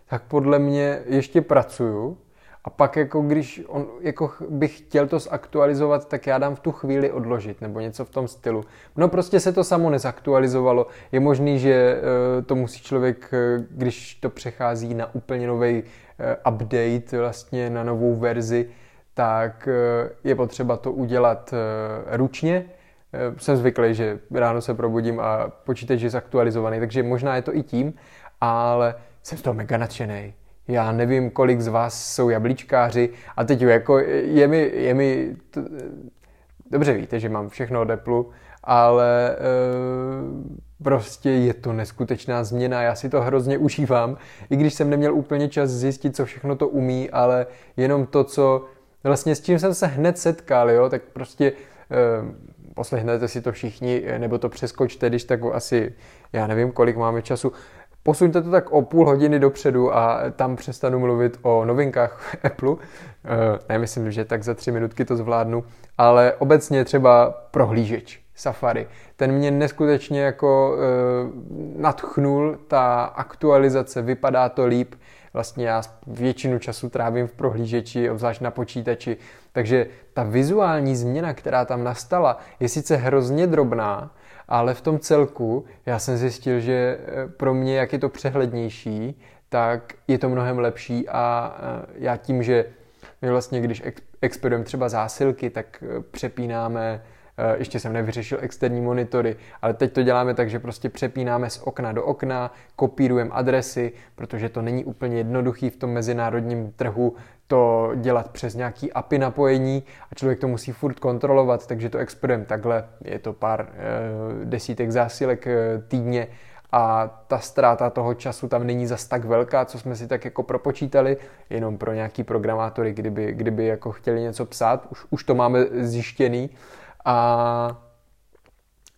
tak podle mě ještě pracuju a pak jako když on, jako bych chtěl to zaktualizovat, tak já dám v tu chvíli odložit nebo něco v tom stylu. No prostě se to samo nezaktualizovalo. Je možný, že uh, to musí člověk, uh, když to přechází na úplně nový uh, update, vlastně na novou verzi, tak je potřeba to udělat ručně. Jsem zvyklý, že ráno se probudím a počítač je zaktualizovaný, takže možná je to i tím, ale jsem z toho mega nadšený já nevím, kolik z vás jsou jablíčkáři. A teď jako je mi, je mi to, dobře víte, že mám všechno od Apple, ale e, prostě je to neskutečná změna, já si to hrozně užívám, i když jsem neměl úplně čas zjistit, co všechno to umí, ale jenom to, co vlastně s čím jsem se hned setkal, jo, tak prostě e, poslechnete si to všichni, nebo to přeskočte, když tak asi, já nevím, kolik máme času, Posuňte to tak o půl hodiny dopředu a tam přestanu mluvit o novinkách Apple. Eh, ne, myslím, že tak za tři minutky to zvládnu, ale obecně třeba prohlížeč Safari. Ten mě neskutečně jako e, nadchnul, ta aktualizace, vypadá to líp. Vlastně já většinu času trávím v prohlížeči, obzvlášť na počítači, takže ta vizuální změna, která tam nastala, je sice hrozně drobná, ale v tom celku já jsem zjistil, že eh, pro mě, jak je to přehlednější, tak je to mnohem lepší a eh, já tím, že my vlastně, když expedujeme třeba zásilky, tak eh, přepínáme ještě jsem nevyřešil externí monitory, ale teď to děláme tak, že prostě přepínáme z okna do okna, kopírujeme adresy, protože to není úplně jednoduchý v tom mezinárodním trhu to dělat přes nějaký API napojení a člověk to musí furt kontrolovat, takže to expedujeme takhle, je to pár e, desítek zásilek e, týdně a ta ztráta toho času tam není zas tak velká, co jsme si tak jako propočítali, jenom pro nějaký programátory, kdyby, kdyby jako chtěli něco psát, už, už to máme zjištěný. A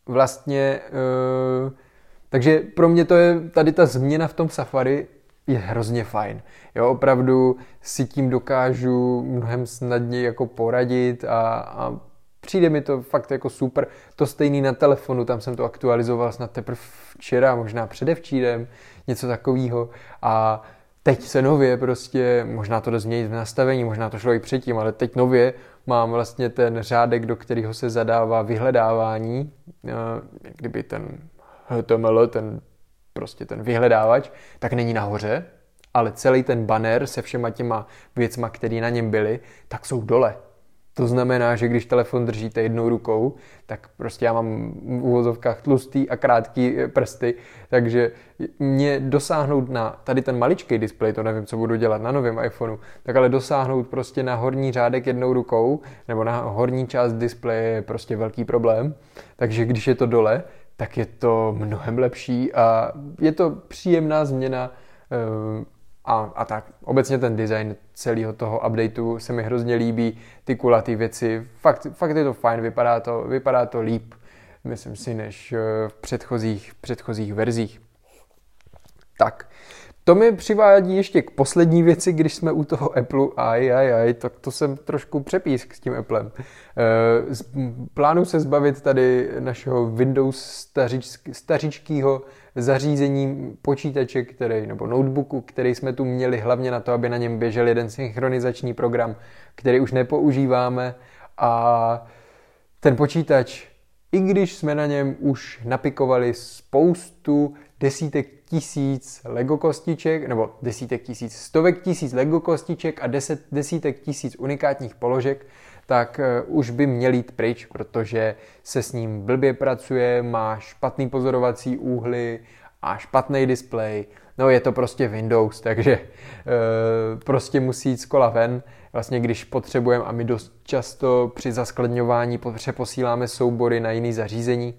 vlastně e, takže pro mě to je tady ta změna v tom Safari je hrozně fajn. Jo, opravdu si tím dokážu mnohem snadněji jako poradit a, a přijde mi to fakt jako super. To stejný na telefonu, tam jsem to aktualizoval snad teprve včera, možná předevčírem, něco takového. A teď se nově prostě, možná to změnit v nastavení, možná to šlo i předtím, ale teď nově mám vlastně ten řádek, do kterého se zadává vyhledávání, kdyby ten HTML, ten prostě ten vyhledávač, tak není nahoře, ale celý ten banner se všema těma věcma, které na něm byly, tak jsou dole. To znamená, že když telefon držíte jednou rukou, tak prostě já mám v uvozovkách tlustý a krátký eh, prsty, takže mě dosáhnout na tady ten maličký displej, to nevím, co budu dělat na novém iPhoneu, tak ale dosáhnout prostě na horní řádek jednou rukou, nebo na horní část displeje je prostě velký problém. Takže když je to dole, tak je to mnohem lepší a je to příjemná změna eh, a, a tak. Obecně ten design celého toho updateu se mi hrozně líbí, ty kulatý věci, fakt, fakt je to fajn, vypadá to, vypadá to líp, myslím si, než eh, v předchozích, předchozích verzích. Tak, to mi přivádí ještě k poslední věci, když jsme u toho Apple, aj, aj, aj, tak to jsem trošku přepísk s tím Applem. E, plánu se zbavit tady našeho Windows stařič, stařičkýho zařízení počítače, který, nebo notebooku, který jsme tu měli hlavně na to, aby na něm běžel jeden synchronizační program, který už nepoužíváme a ten počítač, i když jsme na něm už napikovali spoustu desítek tisíc Lego kostiček, nebo desítek tisíc, stovek tisíc Lego kostiček a deset, desítek tisíc unikátních položek, tak uh, už by měl jít pryč, protože se s ním blbě pracuje, má špatný pozorovací úhly a špatný displej. No je to prostě Windows, takže uh, prostě musí jít z kola ven. Vlastně když potřebujeme a my dost často při zaskladňování přeposíláme soubory na jiný zařízení,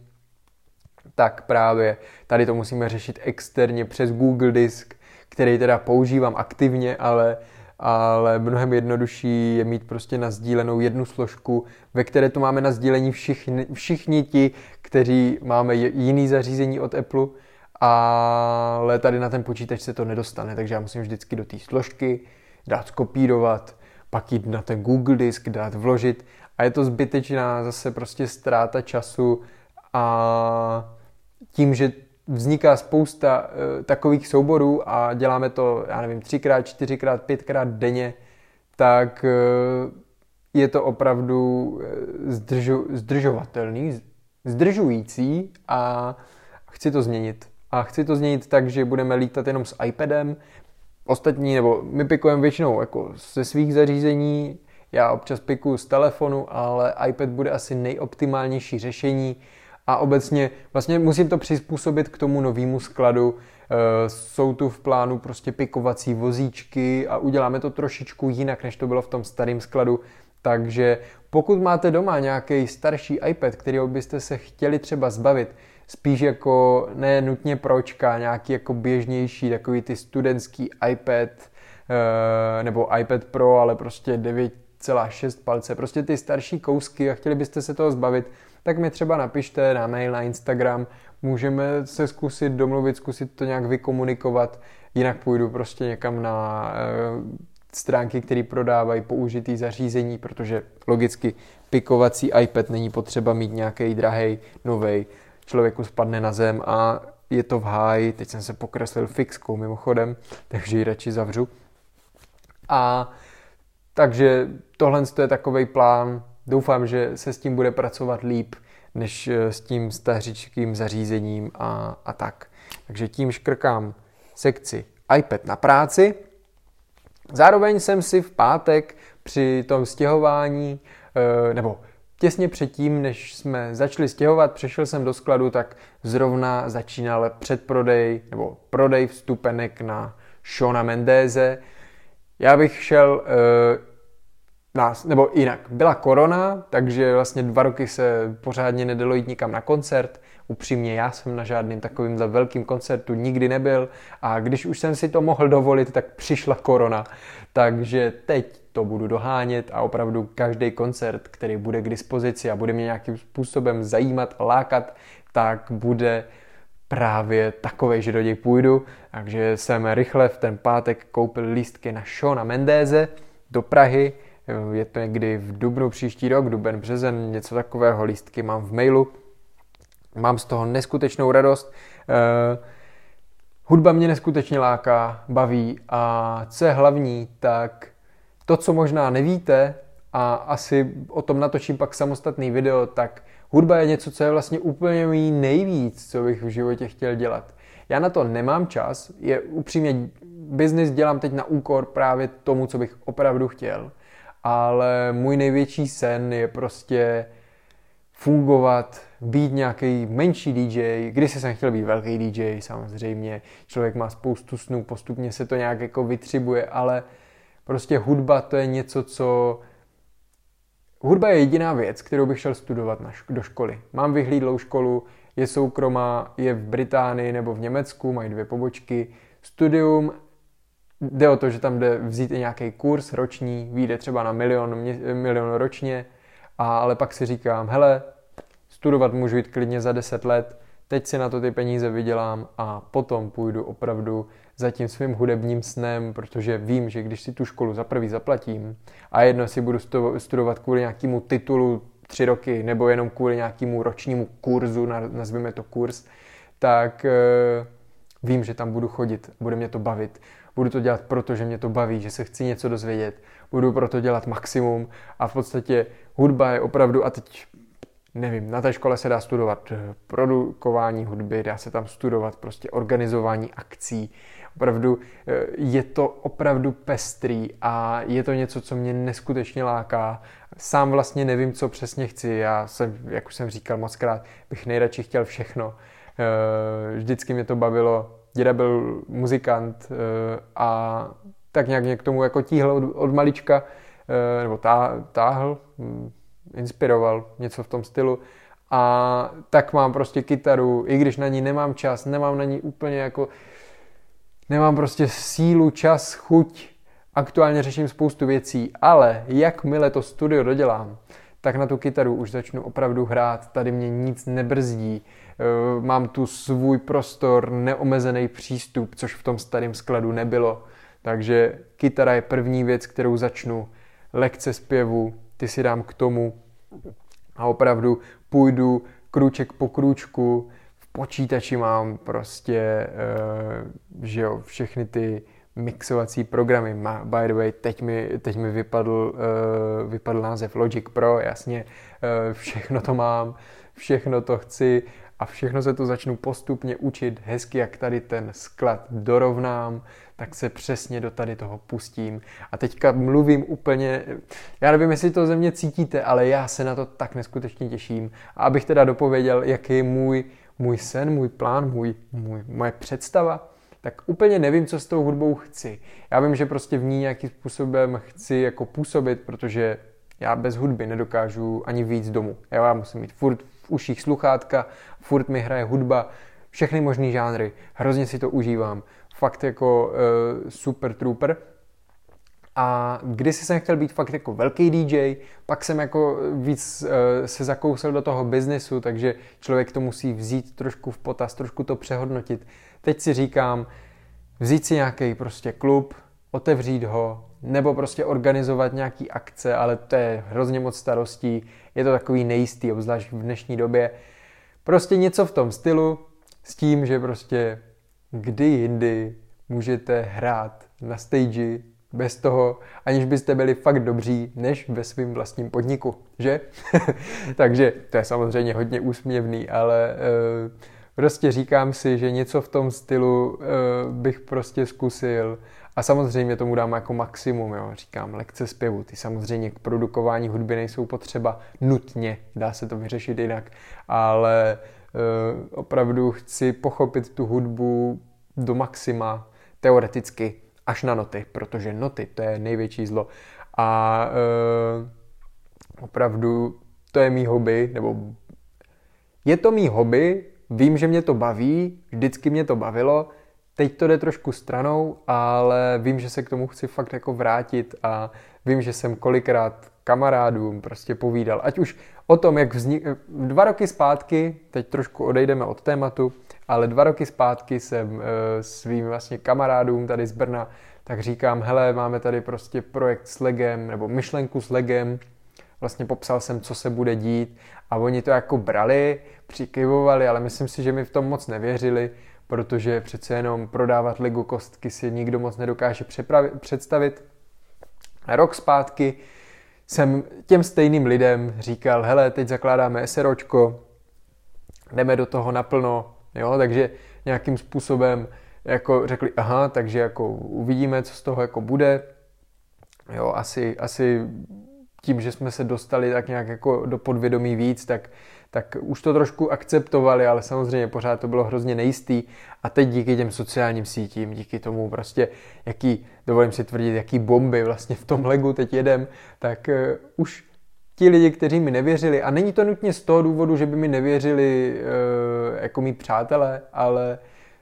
tak právě tady to musíme řešit externě přes Google Disk, který teda používám aktivně, ale, ale mnohem jednodušší je mít prostě nazdílenou jednu složku, ve které to máme na sdílení všichni, všichni ti, kteří máme jiný zařízení od Apple, ale tady na ten počítač se to nedostane, takže já musím vždycky do té složky dát skopírovat, pak jít na ten Google disk, dát vložit a je to zbytečná zase prostě ztráta času a tím, že vzniká spousta uh, takových souborů a děláme to, já nevím, třikrát, čtyřikrát, pětkrát denně, tak uh, je to opravdu uh, zdržu, zdržovatelný, zdržující a chci to změnit. A chci to změnit tak, že budeme lítat jenom s iPadem, ostatní, nebo my pikujeme většinou jako ze svých zařízení, já občas pikuju z telefonu, ale iPad bude asi nejoptimálnější řešení, a obecně vlastně musím to přizpůsobit k tomu novému skladu. E, jsou tu v plánu prostě pikovací vozíčky a uděláme to trošičku jinak, než to bylo v tom starém skladu. Takže pokud máte doma nějaký starší iPad, který byste se chtěli třeba zbavit, spíš jako ne nutně pročka, nějaký jako běžnější, takový ty studentský iPad e, nebo iPad Pro, ale prostě 9,6 palce, prostě ty starší kousky a chtěli byste se toho zbavit, tak mi třeba napište na mail, na Instagram, můžeme se zkusit domluvit, zkusit to nějak vykomunikovat, jinak půjdu prostě někam na e, stránky, které prodávají použitý zařízení, protože logicky pikovací iPad není potřeba mít nějaký drahý, nový. Člověku spadne na zem a je to v háji. Teď jsem se pokreslil fixkou mimochodem, takže ji radši zavřu. A takže tohle je takový plán, doufám, že se s tím bude pracovat líp, než eh, s tím stařičkým zařízením a, a tak. Takže tím škrkám sekci iPad na práci. Zároveň jsem si v pátek při tom stěhování, eh, nebo těsně předtím, než jsme začali stěhovat, přešel jsem do skladu, tak zrovna začínal předprodej nebo prodej vstupenek na Shona Mendeze. Já bych šel eh, nás, nebo jinak, byla korona, takže vlastně dva roky se pořádně nedalo jít nikam na koncert. Upřímně, já jsem na žádným takovým za velkým koncertu nikdy nebyl a když už jsem si to mohl dovolit, tak přišla korona. Takže teď to budu dohánět a opravdu každý koncert, který bude k dispozici a bude mě nějakým způsobem zajímat a lákat, tak bude právě takovej, že do něj půjdu. Takže jsem rychle v ten pátek koupil lístky na Shona Mendeze do Prahy, je to někdy v dubnu příští rok, duben, březen, něco takového, lístky mám v mailu. Mám z toho neskutečnou radost. Eh, hudba mě neskutečně láká, baví a co je hlavní, tak to, co možná nevíte, a asi o tom natočím pak samostatný video, tak hudba je něco, co je vlastně úplně mý nejvíc, co bych v životě chtěl dělat. Já na to nemám čas, je upřímně biznis dělám teď na úkor právě tomu, co bych opravdu chtěl ale můj největší sen je prostě fungovat, být nějaký menší DJ, když jsem chtěl být velký DJ, samozřejmě, člověk má spoustu snů, postupně se to nějak jako vytřibuje, ale prostě hudba to je něco, co... Hudba je jediná věc, kterou bych šel studovat na šk- do školy. Mám vyhlídlou školu, je soukromá, je v Británii nebo v Německu, mají dvě pobočky. Studium Jde o to, že tam jde vzít i nějaký kurz roční, vyjde třeba na milion, milion ročně, a, ale pak si říkám, hele, studovat můžu jít klidně za 10 let, teď si na to ty peníze vydělám a potom půjdu opravdu za tím svým hudebním snem, protože vím, že když si tu školu za prvý zaplatím a jedno si budu studovat kvůli nějakému titulu tři roky nebo jenom kvůli nějakému ročnímu kurzu, nazveme to kurz, tak uh, vím, že tam budu chodit, bude mě to bavit. Budu to dělat proto, že mě to baví, že se chci něco dozvědět. Budu proto dělat maximum a v podstatě hudba je opravdu, a teď nevím, na té škole se dá studovat eh, produkování hudby, dá se tam studovat prostě organizování akcí. Opravdu eh, je to opravdu pestrý a je to něco, co mě neskutečně láká. Sám vlastně nevím, co přesně chci. Já jsem, jak už jsem říkal moc krát, bych nejradši chtěl všechno. Eh, vždycky mě to bavilo. Děda byl muzikant a tak nějak mě k tomu jako tíhl od, od malička, nebo tá, táhl, hm, inspiroval, něco v tom stylu. A tak mám prostě kytaru, i když na ní nemám čas, nemám na ní úplně jako, nemám prostě sílu, čas, chuť, aktuálně řeším spoustu věcí, ale jakmile to studio dodělám, tak na tu kytaru už začnu opravdu hrát, tady mě nic nebrzdí, e, mám tu svůj prostor, neomezený přístup, což v tom starém skladu nebylo. Takže kytara je první věc, kterou začnu. Lekce zpěvu, ty si dám k tomu a opravdu půjdu krůček po krůčku, v počítači mám prostě, eh, že jo, všechny ty mixovací programy. By the way, teď mi, teď mi vypadl, uh, vypadl název Logic Pro, jasně, uh, všechno to mám, všechno to chci a všechno se to začnu postupně učit hezky, jak tady ten sklad dorovnám, tak se přesně do tady toho pustím. A teďka mluvím úplně, já nevím, jestli to ze mě cítíte, ale já se na to tak neskutečně těším. A abych teda dopověděl, jaký je můj, můj sen, můj plán, můj, můj, moje představa, tak úplně nevím, co s tou hudbou chci. Já vím, že prostě v ní nějakým způsobem chci jako působit, protože já bez hudby nedokážu ani víc domů. Já musím mít furt v uších sluchátka, furt mi hraje hudba, všechny možný žánry, hrozně si to užívám fakt jako uh, super trooper. A když jsem chtěl být fakt jako velký DJ, pak jsem jako víc uh, se zakousil do toho biznesu, takže člověk to musí vzít trošku v potaz, trošku to přehodnotit. Teď si říkám, vzít si nějaký prostě klub, otevřít ho, nebo prostě organizovat nějaký akce, ale to je hrozně moc starostí, je to takový nejistý, obzvlášť v dnešní době. Prostě něco v tom stylu, s tím, že prostě kdy jindy můžete hrát na stage bez toho, aniž byste byli fakt dobří, než ve svém vlastním podniku, že? Takže to je samozřejmě hodně úsměvný, ale uh, prostě říkám si, že něco v tom stylu uh, bych prostě zkusil a samozřejmě tomu dám jako maximum, jo. říkám lekce zpěvu, ty samozřejmě k produkování hudby nejsou potřeba nutně, dá se to vyřešit jinak, ale uh, opravdu chci pochopit tu hudbu do maxima, teoreticky až na noty, protože noty to je největší zlo. A uh, opravdu to je mý hobby, nebo je to mý hobby, vím, že mě to baví, vždycky mě to bavilo, teď to jde trošku stranou, ale vím, že se k tomu chci fakt jako vrátit a vím, že jsem kolikrát kamarádům prostě povídal, ať už o tom, jak vznik... Dva roky zpátky, teď trošku odejdeme od tématu, ale dva roky zpátky jsem e, svým vlastně kamarádům tady z Brna, tak říkám, hele, máme tady prostě projekt s Legem, nebo myšlenku s Legem, vlastně popsal jsem, co se bude dít. A oni to jako brali, přikyvovali, ale myslím si, že mi v tom moc nevěřili, protože přece jenom prodávat Lego kostky si nikdo moc nedokáže představit. Rok zpátky jsem těm stejným lidem říkal, hele, teď zakládáme SROčko, jdeme do toho naplno, jo, takže nějakým způsobem jako řekli, aha, takže jako uvidíme, co z toho jako bude, jo, asi, asi tím, že jsme se dostali tak nějak jako do podvědomí víc, tak tak už to trošku akceptovali, ale samozřejmě pořád to bylo hrozně nejistý. A teď díky těm sociálním sítím, díky tomu prostě, jaký, dovolím si tvrdit, jaký bomby vlastně v tom legu teď jedem, tak uh, už ti lidi, kteří mi nevěřili, a není to nutně z toho důvodu, že by mi nevěřili uh, jako mý přátelé, ale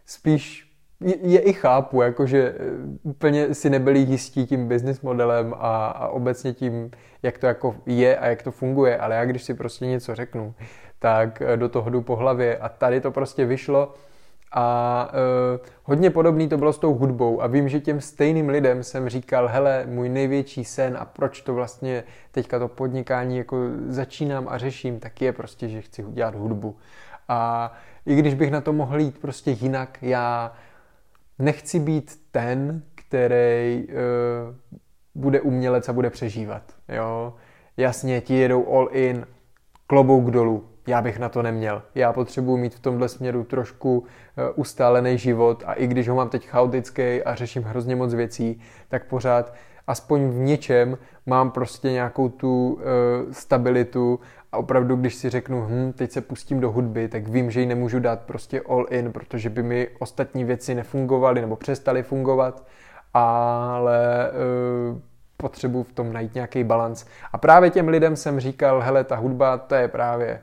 spíš je i chápu, jakože eh, úplně si nebyli jistí tím business modelem a, a obecně tím, jak to jako je a jak to funguje, ale já když si prostě něco řeknu, tak eh, do toho jdu po hlavě a tady to prostě vyšlo a uh, hodně podobný to bylo s tou hudbou a vím, že těm stejným lidem jsem říkal, hele, můj největší sen a proč to vlastně teďka to podnikání jako začínám a řeším, tak je prostě, že chci dělat hudbu. A i když bych na to mohl jít prostě jinak, já nechci být ten, který uh, bude umělec a bude přežívat. Jo? Jasně, ti jedou all in, klobouk dolů, já bych na to neměl. Já potřebuji mít v tomhle směru trošku uh, ustálený život a i když ho mám teď chaotický a řeším hrozně moc věcí, tak pořád aspoň v něčem mám prostě nějakou tu uh, stabilitu a opravdu, když si řeknu, hm, teď se pustím do hudby, tak vím, že ji nemůžu dát prostě all in, protože by mi ostatní věci nefungovaly nebo přestaly fungovat, ale uh, potřebuji v tom najít nějaký balans. A právě těm lidem jsem říkal, hele, ta hudba, to je právě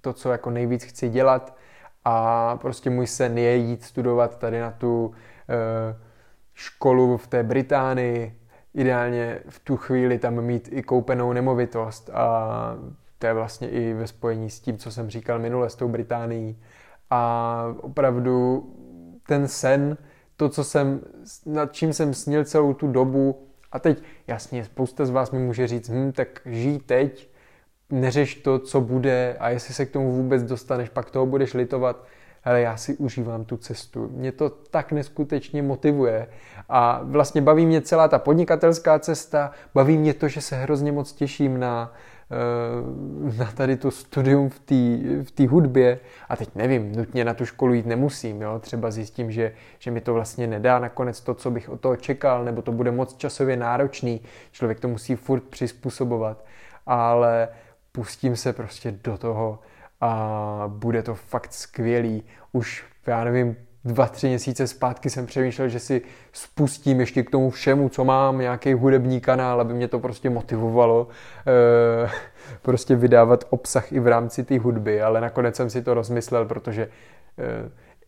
to, co jako nejvíc chci dělat a prostě můj sen je jít studovat tady na tu uh, školu v té Británii, ideálně v tu chvíli tam mít i koupenou nemovitost a to je vlastně i ve spojení s tím, co jsem říkal minule s tou Británií. A opravdu ten sen, to, co jsem, nad čím jsem snil celou tu dobu, a teď jasně, spousta z vás mi může říct, hm, tak žij teď, neřeš to, co bude a jestli se k tomu vůbec dostaneš, pak toho budeš litovat. Ale já si užívám tu cestu. Mě to tak neskutečně motivuje. A vlastně baví mě celá ta podnikatelská cesta, baví mě to, že se hrozně moc těším na, na tady to studium v té v hudbě a teď nevím, nutně na tu školu jít nemusím, jo? třeba zjistím, že, že mi to vlastně nedá nakonec to, co bych od toho čekal, nebo to bude moc časově náročný, člověk to musí furt přizpůsobovat, ale pustím se prostě do toho a bude to fakt skvělý. Už, já nevím, dva, tři měsíce zpátky jsem přemýšlel, že si spustím ještě k tomu všemu, co mám, nějaký hudební kanál, aby mě to prostě motivovalo e, prostě vydávat obsah i v rámci té hudby, ale nakonec jsem si to rozmyslel, protože e,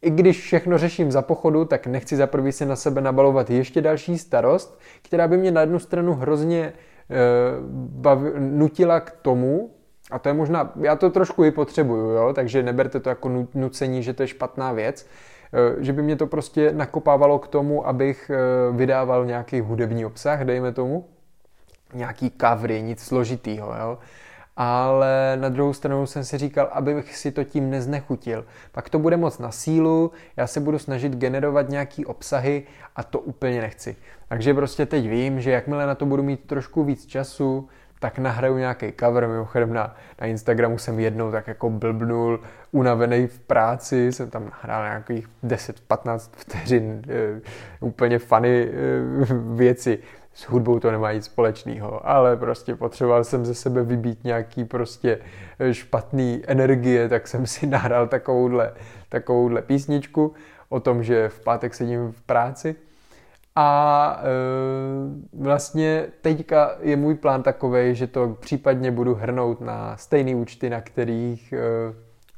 i když všechno řeším za pochodu, tak nechci za prvý si na sebe nabalovat ještě další starost, která by mě na jednu stranu hrozně e, bav, nutila k tomu, a to je možná, já to trošku i potřebuju, jo? takže neberte to jako nucení, že to je špatná věc, že by mě to prostě nakopávalo k tomu, abych eh, vydával nějaký hudební obsah, dejme tomu, nějaký covery, nic složitýho, jo. Ale na druhou stranu jsem si říkal, abych si to tím neznechutil. Pak to bude moc na sílu, já se budu snažit generovat nějaký obsahy a to úplně nechci. Takže prostě teď vím, že jakmile na to budu mít trošku víc času, tak nahraju nějaký cover, mimochodem na, na Instagramu jsem jednou tak jako blbnul, unavený v práci, jsem tam nahrál nějakých 10-15 vteřin, e, úplně funny e, věci. S hudbou to nemá nic společného, ale prostě potřeboval jsem ze sebe vybít nějaký prostě eh, špatný energie, tak jsem si nahrál takovouhle, takovouhle písničku o tom, že v pátek sedím v práci a e, vlastně teďka je můj plán takový, že to případně budu hrnout na stejné účty, na kterých e,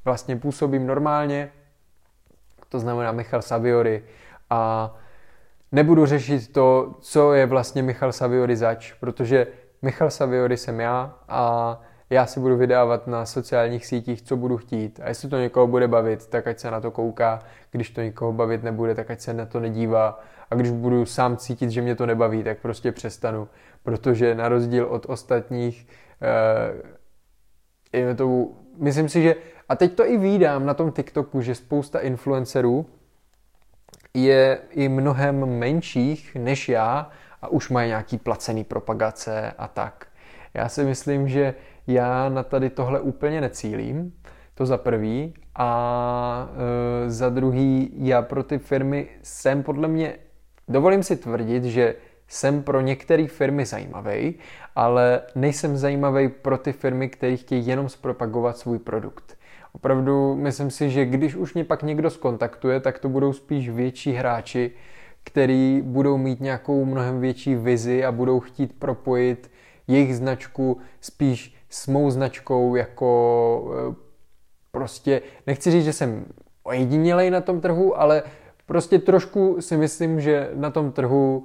vlastně působím normálně, to znamená Michal Saviory a nebudu řešit to, co je vlastně Michal Saviory zač, protože Michal Saviory jsem já a já si budu vydávat na sociálních sítích, co budu chtít. A jestli to někoho bude bavit, tak ať se na to kouká. Když to někoho bavit nebude, tak ať se na to nedívá a když budu sám cítit, že mě to nebaví, tak prostě přestanu, protože na rozdíl od ostatních eh, to, myslím si, že a teď to i výdám na tom TikToku, že spousta influencerů je i mnohem menších než já a už mají nějaký placený propagace a tak. Já si myslím, že já na tady tohle úplně necílím, to za prvý. A e, za druhý, já pro ty firmy jsem podle mě Dovolím si tvrdit, že jsem pro některé firmy zajímavý, ale nejsem zajímavý pro ty firmy, které chtějí jenom zpropagovat svůj produkt. Opravdu myslím si, že když už mě pak někdo skontaktuje, tak to budou spíš větší hráči, který budou mít nějakou mnohem větší vizi a budou chtít propojit jejich značku spíš s mou značkou jako e, prostě, nechci říct, že jsem ojedinělej na tom trhu, ale Prostě trošku si myslím, že na tom trhu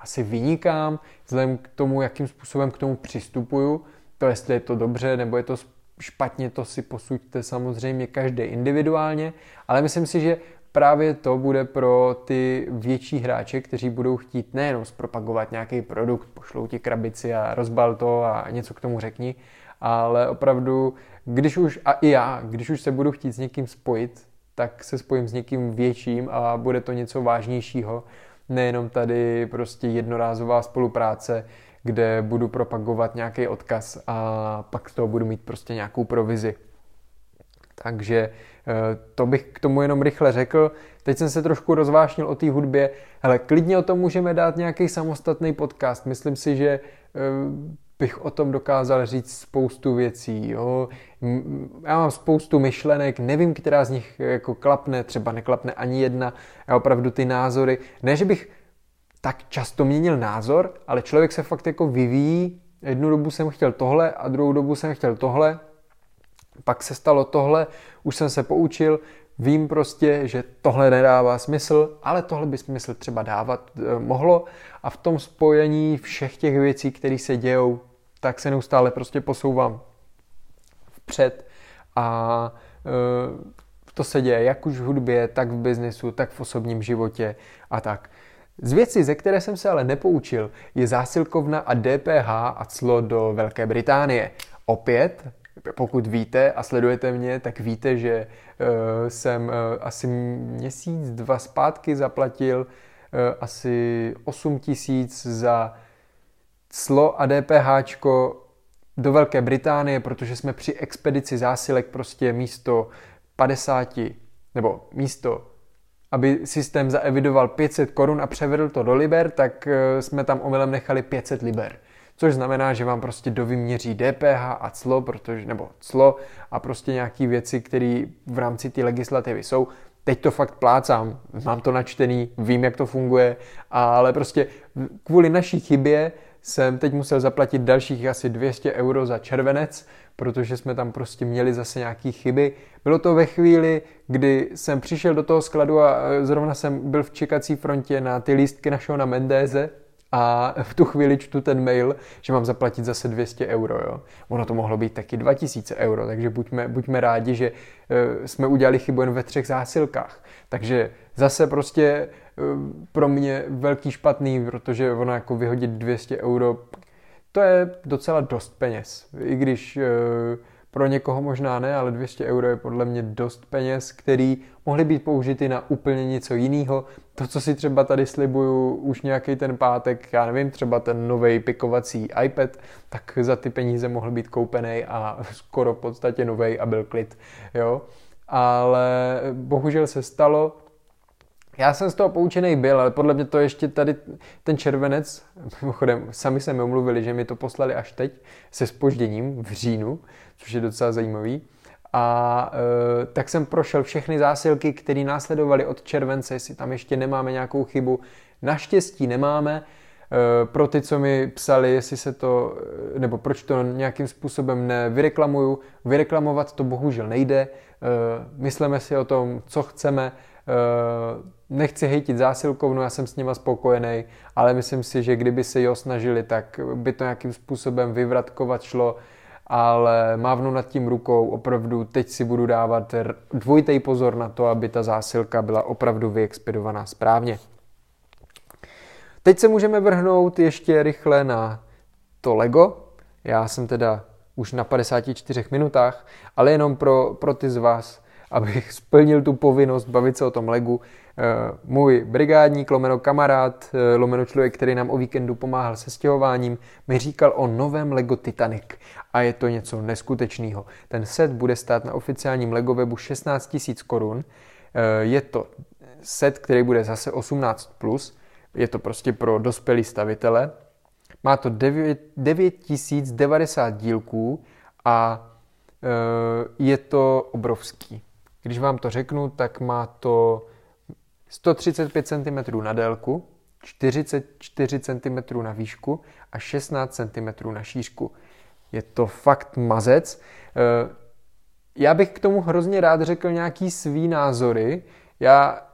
asi vynikám, vzhledem k tomu, jakým způsobem k tomu přistupuju. To, jestli je to dobře nebo je to špatně, to si posuďte samozřejmě každý individuálně, ale myslím si, že právě to bude pro ty větší hráče, kteří budou chtít nejenom zpropagovat nějaký produkt, pošlou ti krabici a rozbal to a něco k tomu řekni, ale opravdu, když už, a i já, když už se budu chtít s někým spojit, tak se spojím s někým větším a bude to něco vážnějšího, nejenom tady prostě jednorázová spolupráce, kde budu propagovat nějaký odkaz a pak z toho budu mít prostě nějakou provizi. Takže eh, to bych k tomu jenom rychle řekl. Teď jsem se trošku rozvášnil o té hudbě. Hele, klidně o tom můžeme dát nějaký samostatný podcast. Myslím si, že eh, bych o tom dokázal říct spoustu věcí. Jo. Já mám spoustu myšlenek, nevím, která z nich jako klapne, třeba neklapne ani jedna. Já opravdu ty názory, ne, že bych tak často měnil názor, ale člověk se fakt jako vyvíjí. Jednu dobu jsem chtěl tohle a druhou dobu jsem chtěl tohle. Pak se stalo tohle, už jsem se poučil, vím prostě, že tohle nedává smysl, ale tohle by smysl třeba dávat e, mohlo a v tom spojení všech těch věcí, které se dějou, tak se neustále prostě posouvám vpřed a e, to se děje jak už v hudbě, tak v biznesu, tak v osobním životě a tak. Z věcí, ze které jsem se ale nepoučil, je zásilkovna a DPH a clo do Velké Británie. Opět, pokud víte a sledujete mě, tak víte, že uh, jsem uh, asi měsíc, dva zpátky zaplatil uh, asi 8 tisíc za clo a DPH do Velké Británie, protože jsme při expedici zásilek prostě místo 50 nebo místo aby systém zaevidoval 500 korun a převedl to do liber, tak eh, jsme tam omylem nechali 500 liber. Což znamená, že vám prostě dovyměří DPH a clo, protože, nebo clo a prostě nějaké věci, které v rámci té legislativy jsou. Teď to fakt plácám, mám to načtený, vím, jak to funguje, ale prostě kvůli naší chybě jsem teď musel zaplatit dalších asi 200 euro za červenec, protože jsme tam prostě měli zase nějaké chyby. Bylo to ve chvíli, kdy jsem přišel do toho skladu a e, zrovna jsem byl v čekací frontě na ty lístky na Shona Mendéze a v tu chvíli čtu ten mail, že mám zaplatit zase 200 euro. Jo. Ono to mohlo být taky 2000 euro, takže buďme, buďme rádi, že uh, jsme udělali chybu jen ve třech zásilkách. Takže zase prostě pro mě velký špatný, protože ono jako vyhodit 200 euro to je docela dost peněz. I když e, pro někoho možná ne, ale 200 euro je podle mě dost peněz, který mohly být použity na úplně něco jiného. To, co si třeba tady slibuju už nějaký ten pátek, já nevím, třeba ten nový pikovací iPad, tak za ty peníze mohl být koupený a skoro v podstatě nový a byl klid. Jo? Ale bohužel se stalo, já jsem z toho poučený byl, ale podle mě to ještě tady ten červenec, mimochodem, sami se mi omluvili, že mi to poslali až teď se spožděním v říjnu, což je docela zajímavý. A e, tak jsem prošel všechny zásilky, které následovaly od července, jestli tam ještě nemáme nějakou chybu. Naštěstí nemáme. E, pro ty, co mi psali, jestli se to, nebo proč to nějakým způsobem nevyreklamuju, vyreklamovat to bohužel nejde. E, myslíme si o tom, co chceme, nechci hejtit zásilkovnu, já jsem s nima spokojený, ale myslím si, že kdyby se jo snažili, tak by to nějakým způsobem vyvratkovat šlo, ale mávnu nad tím rukou, opravdu teď si budu dávat dvojitý pozor na to, aby ta zásilka byla opravdu vyexpedovaná správně. Teď se můžeme vrhnout ještě rychle na to Lego. Já jsem teda už na 54 minutách, ale jenom pro, pro ty z vás, abych splnil tu povinnost bavit se o tom legu. Eh, můj brigádník, lomeno kamarád, eh, lomeno člověk, který nám o víkendu pomáhal se stěhováním, mi říkal o novém Lego Titanic a je to něco neskutečného. Ten set bude stát na oficiálním Lego webu 16 000 korun. Eh, je to set, který bude zase 18+, plus. je to prostě pro dospělý stavitele. Má to 9090 dílků a je to obrovský. Když vám to řeknu, tak má to 135 cm na délku, 44 cm na výšku a 16 cm na šířku. Je to fakt mazec. Eh, já bych k tomu hrozně rád řekl nějaký svý názory. Já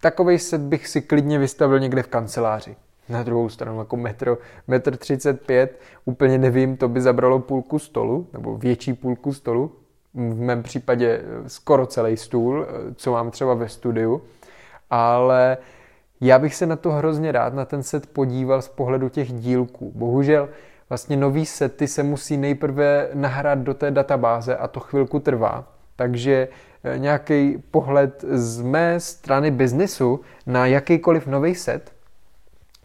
takový set bych si klidně vystavil někde v kanceláři. Na druhou stranu jako metro, metr 35, úplně nevím, to by zabralo půlku stolu, nebo větší půlku stolu, v mém případě eh, skoro celý stůl, eh, co mám třeba ve studiu, ale já bych se na to hrozně rád, na ten set podíval z pohledu těch dílků. Bohužel vlastně nový sety se musí nejprve nahrát do té databáze a to chvilku trvá. Takže eh, nějaký pohled z mé strany biznesu na jakýkoliv nový set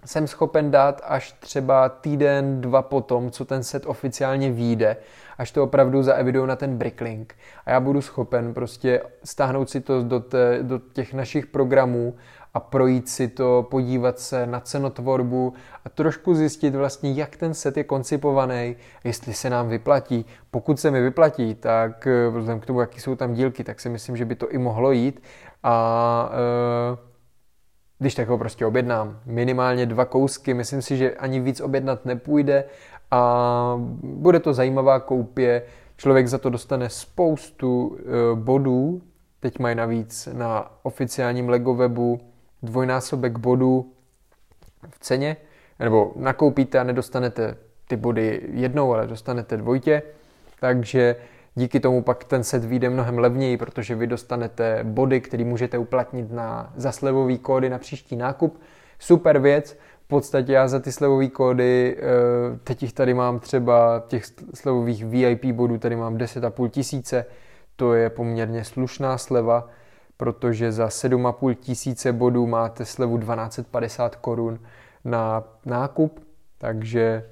jsem schopen dát až třeba týden, dva potom, co ten set oficiálně vyjde, až to opravdu zaevidují na ten bricklink. A já budu schopen prostě stáhnout si to do, té, do těch našich programů a projít si to, podívat se na cenotvorbu a trošku zjistit vlastně, jak ten set je koncipovaný, jestli se nám vyplatí. Pokud se mi vyplatí, tak eh, vzhledem k tomu, jaký jsou tam dílky, tak si myslím, že by to i mohlo jít. A e, když tak ho prostě objednám. Minimálně dva kousky, myslím si, že ani víc objednat nepůjde a bude to zajímavá koupě. Člověk za to dostane spoustu e, bodů, teď mají navíc na oficiálním LEGO webu dvojnásobek bodů v ceně, nebo nakoupíte a nedostanete ty body jednou, ale dostanete dvojtě, takže díky tomu pak ten set vyjde mnohem levněji, protože vy dostanete body, které můžete uplatnit na zaslevový kódy na příští nákup. Super věc, v podstatě já za ty slevové kódy, eh, teď jich tady mám třeba těch slevových VIP bodů, tady mám 10,5 tisíce, to je poměrně slušná sleva, protože za 7,5 tisíce bodů máte slevu 1250 korun na nákup, takže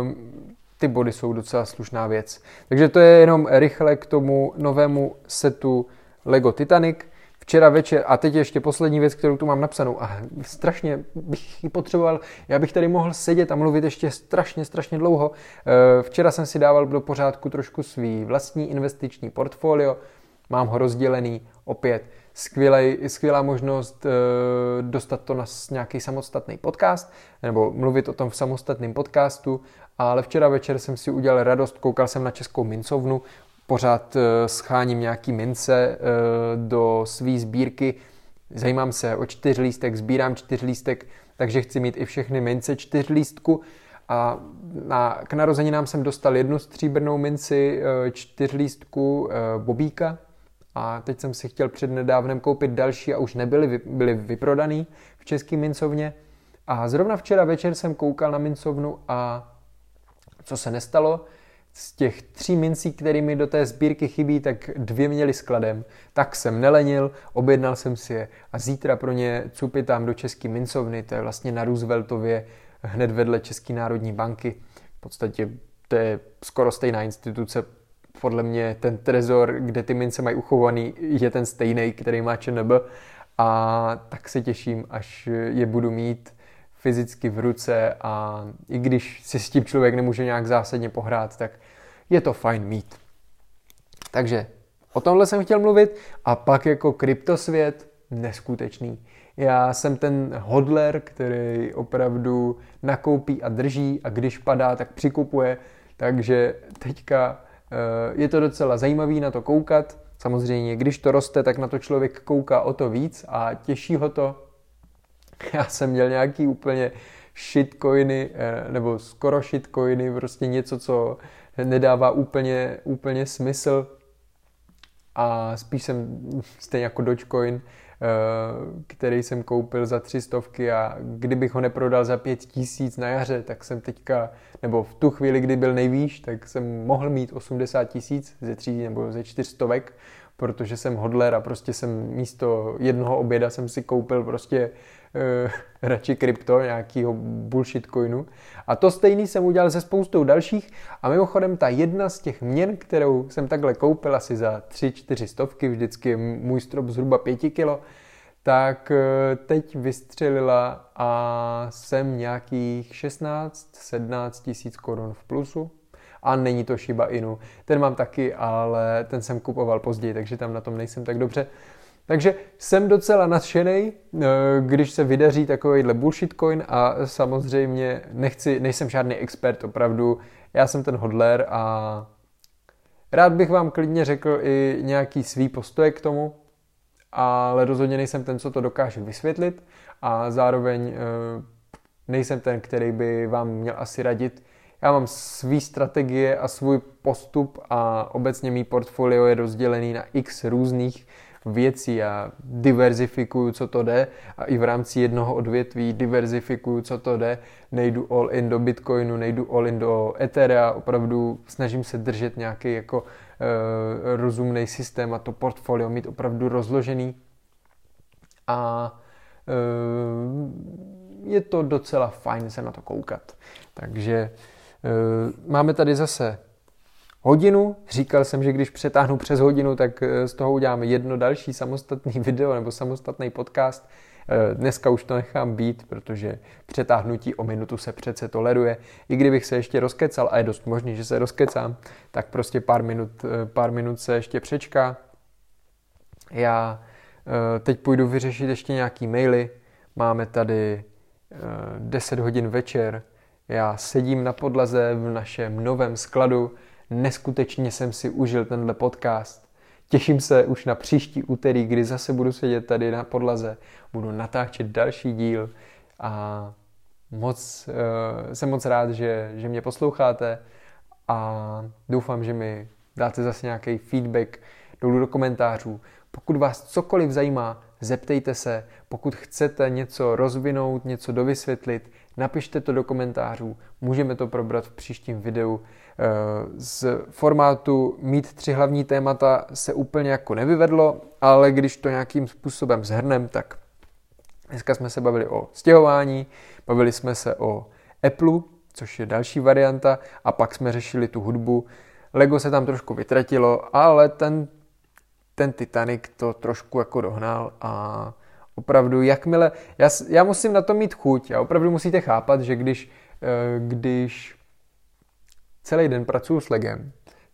um, ty body jsou docela slušná věc. Takže to je jenom rychle k tomu novému setu Lego Titanic. Včera večer, a teď ještě poslední věc, kterou tu mám napsanou, a strašně bych ji potřeboval, já bych tady mohl sedět a mluvit ještě strašně, strašně dlouho. Eh, včera jsem si dával do pořádku trošku svý vlastní investiční portfolio, mám ho rozdělený opět. Skvělej, skvělá možnost e, dostat to na nějaký samostatný podcast, nebo mluvit o tom v samostatném podcastu, ale včera večer jsem si udělal radost, koukal jsem na Českou mincovnu, pořád e, scháním nějaký mince e, do své sbírky, zajímám se o čtyřlístek, sbírám čtyřlístek, takže chci mít i všechny mince čtyřlístku a na, k narozeninám jsem dostal jednu stříbrnou minci čtyřlístku Bobíka, a teď jsem si chtěl před nedávnem koupit další a už nebyly byly vyprodaný v české mincovně. A zrovna včera večer jsem koukal na mincovnu a co se nestalo, z těch tří mincí, které mi do té sbírky chybí, tak dvě měly skladem. Tak jsem nelenil, objednal jsem si je a zítra pro ně cupitám do České mincovny, to je vlastně na Rooseveltově hned vedle České národní banky. V podstatě to je skoro stejná instituce, podle mě ten trezor, kde ty mince mají uchovaný, je ten stejný, který má ČNB a tak se těším, až je budu mít fyzicky v ruce a i když si s tím člověk nemůže nějak zásadně pohrát, tak je to fajn mít. Takže o tomhle jsem chtěl mluvit a pak jako kryptosvět neskutečný. Já jsem ten hodler, který opravdu nakoupí a drží a když padá, tak přikupuje, takže teďka Eh, je to docela zajímavý na to koukat. Samozřejmě, když to roste, tak na to člověk kouká o to víc a těší ho to. Já jsem měl nějaký úplně shitcoiny, eh, nebo skoro shitcoiny, prostě něco, co nedává úplně, úplně smysl. A spíš jsem stejně jako Dogecoin, Eh, který jsem koupil za tři stovky a kdybych ho neprodal za pět tisíc na jaře, tak jsem teďka, nebo v tu chvíli, kdy byl nejvýš, tak jsem mohl mít 80 tisíc ze tří nebo ze čtyř stovek, protože jsem hodler a prostě jsem místo jednoho oběda jsem si koupil prostě uh, radši krypto, nějakýho bullshit coinu. A to stejný jsem udělal se spoustou dalších a mimochodem ta jedna z těch měn, kterou jsem takhle koupil asi za 3-4 stovky, vždycky můj strop zhruba 5 kilo, tak eh, teď vystřelila a jsem nějakých 16-17 tisíc korun v plusu. A není to Shiba Inu. Ten mám taky, ale ten jsem kupoval později, takže tam na tom nejsem tak dobře. Takže jsem docela nadšený, eh, když se vydaří takovýhle bullshit coin a samozřejmě nechci, nejsem žádný expert opravdu, já jsem ten hodler a rád bych vám klidně řekl i nějaký svý postoje k tomu, ale rozhodně nejsem ten, co to dokáže vysvětlit a zároveň eh, nejsem ten, který by vám měl asi radit. Já mám svý strategie a svůj postup a obecně mý portfolio je rozdělený na x různých věcí a diverzifikuju, co to jde a i v rámci jednoho odvětví diverzifikuju, co to jde. Nejdu all in do Bitcoinu, nejdu all in do Etherea, opravdu snažím se držet nějaký jako e, rozumný systém a to portfolio mít opravdu rozložený a e, je to docela fajn se na to koukat. Takže máme tady zase hodinu. Říkal jsem, že když přetáhnu přes hodinu, tak eh, z toho uděláme jedno další samostatný video nebo samostatný podcast. Eh, dneska už to nechám být, protože přetáhnutí o minutu se přece toleruje. I kdybych se ještě rozkecal, a je dost možný, že se rozkecám, tak prostě pár minut, eh, pár minut se ještě přečká. Já teď půjdu vyřešit ještě nějaký maily. Máme tady 10 hodin večer. Já sedím na podlaze v našem novém skladu, Neskutečně jsem si užil tenhle podcast. Těším se už na příští úterý, kdy zase budu sedět tady na podlaze, budu natáčet další díl a moc, uh, jsem moc rád, že, že mě posloucháte a doufám, že mi dáte zase nějaký feedback dolů do komentářů. Pokud vás cokoliv zajímá, zeptejte se. Pokud chcete něco rozvinout, něco dovysvětlit, napište to do komentářů. Můžeme to probrat v příštím videu. Eh, z formátu mít tři hlavní témata se úplně jako nevyvedlo, ale když to nějakým způsobem zhrnem, tak dneska jsme se bavili o stěhování, bavili jsme se o Apple, což je další varianta, a pak jsme řešili tu hudbu. Lego se tam trošku vytratilo, ale ten, ten Titanic to trošku jako dohnal a opravdu, jakmile, já, já musím na to mít chuť a opravdu musíte chápat, že když, eh, když celý den pracuju s legem,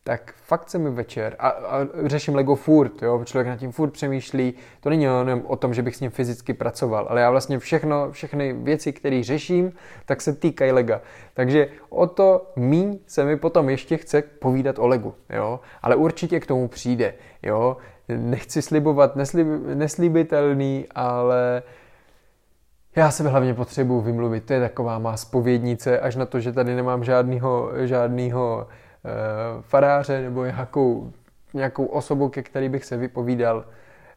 tak fakt se mi večer a, a řeším Lego furt, jo, člověk nad tím furt přemýšlí, to není jenom o tom, že bych s ním fyzicky pracoval, ale já vlastně všechno, všechny věci, které řeším, tak se týkají Lega. Takže o to míň se mi potom ještě chce povídat o Legu, jo, ale určitě k tomu přijde, jo, nechci slibovat neslib, neslíbitelný, ale já se hlavně potřebuji vymluvit, to je taková má spovědnice, až na to, že tady nemám žádnýho, žádnýho faráře nebo nějakou, nějakou osobu, ke který bych se vypovídal.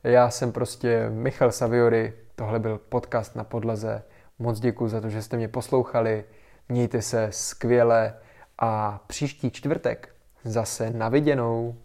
Já jsem prostě Michal Saviory, tohle byl podcast na podlaze. Moc děkuji za to, že jste mě poslouchali. Mějte se skvěle a příští čtvrtek zase na viděnou.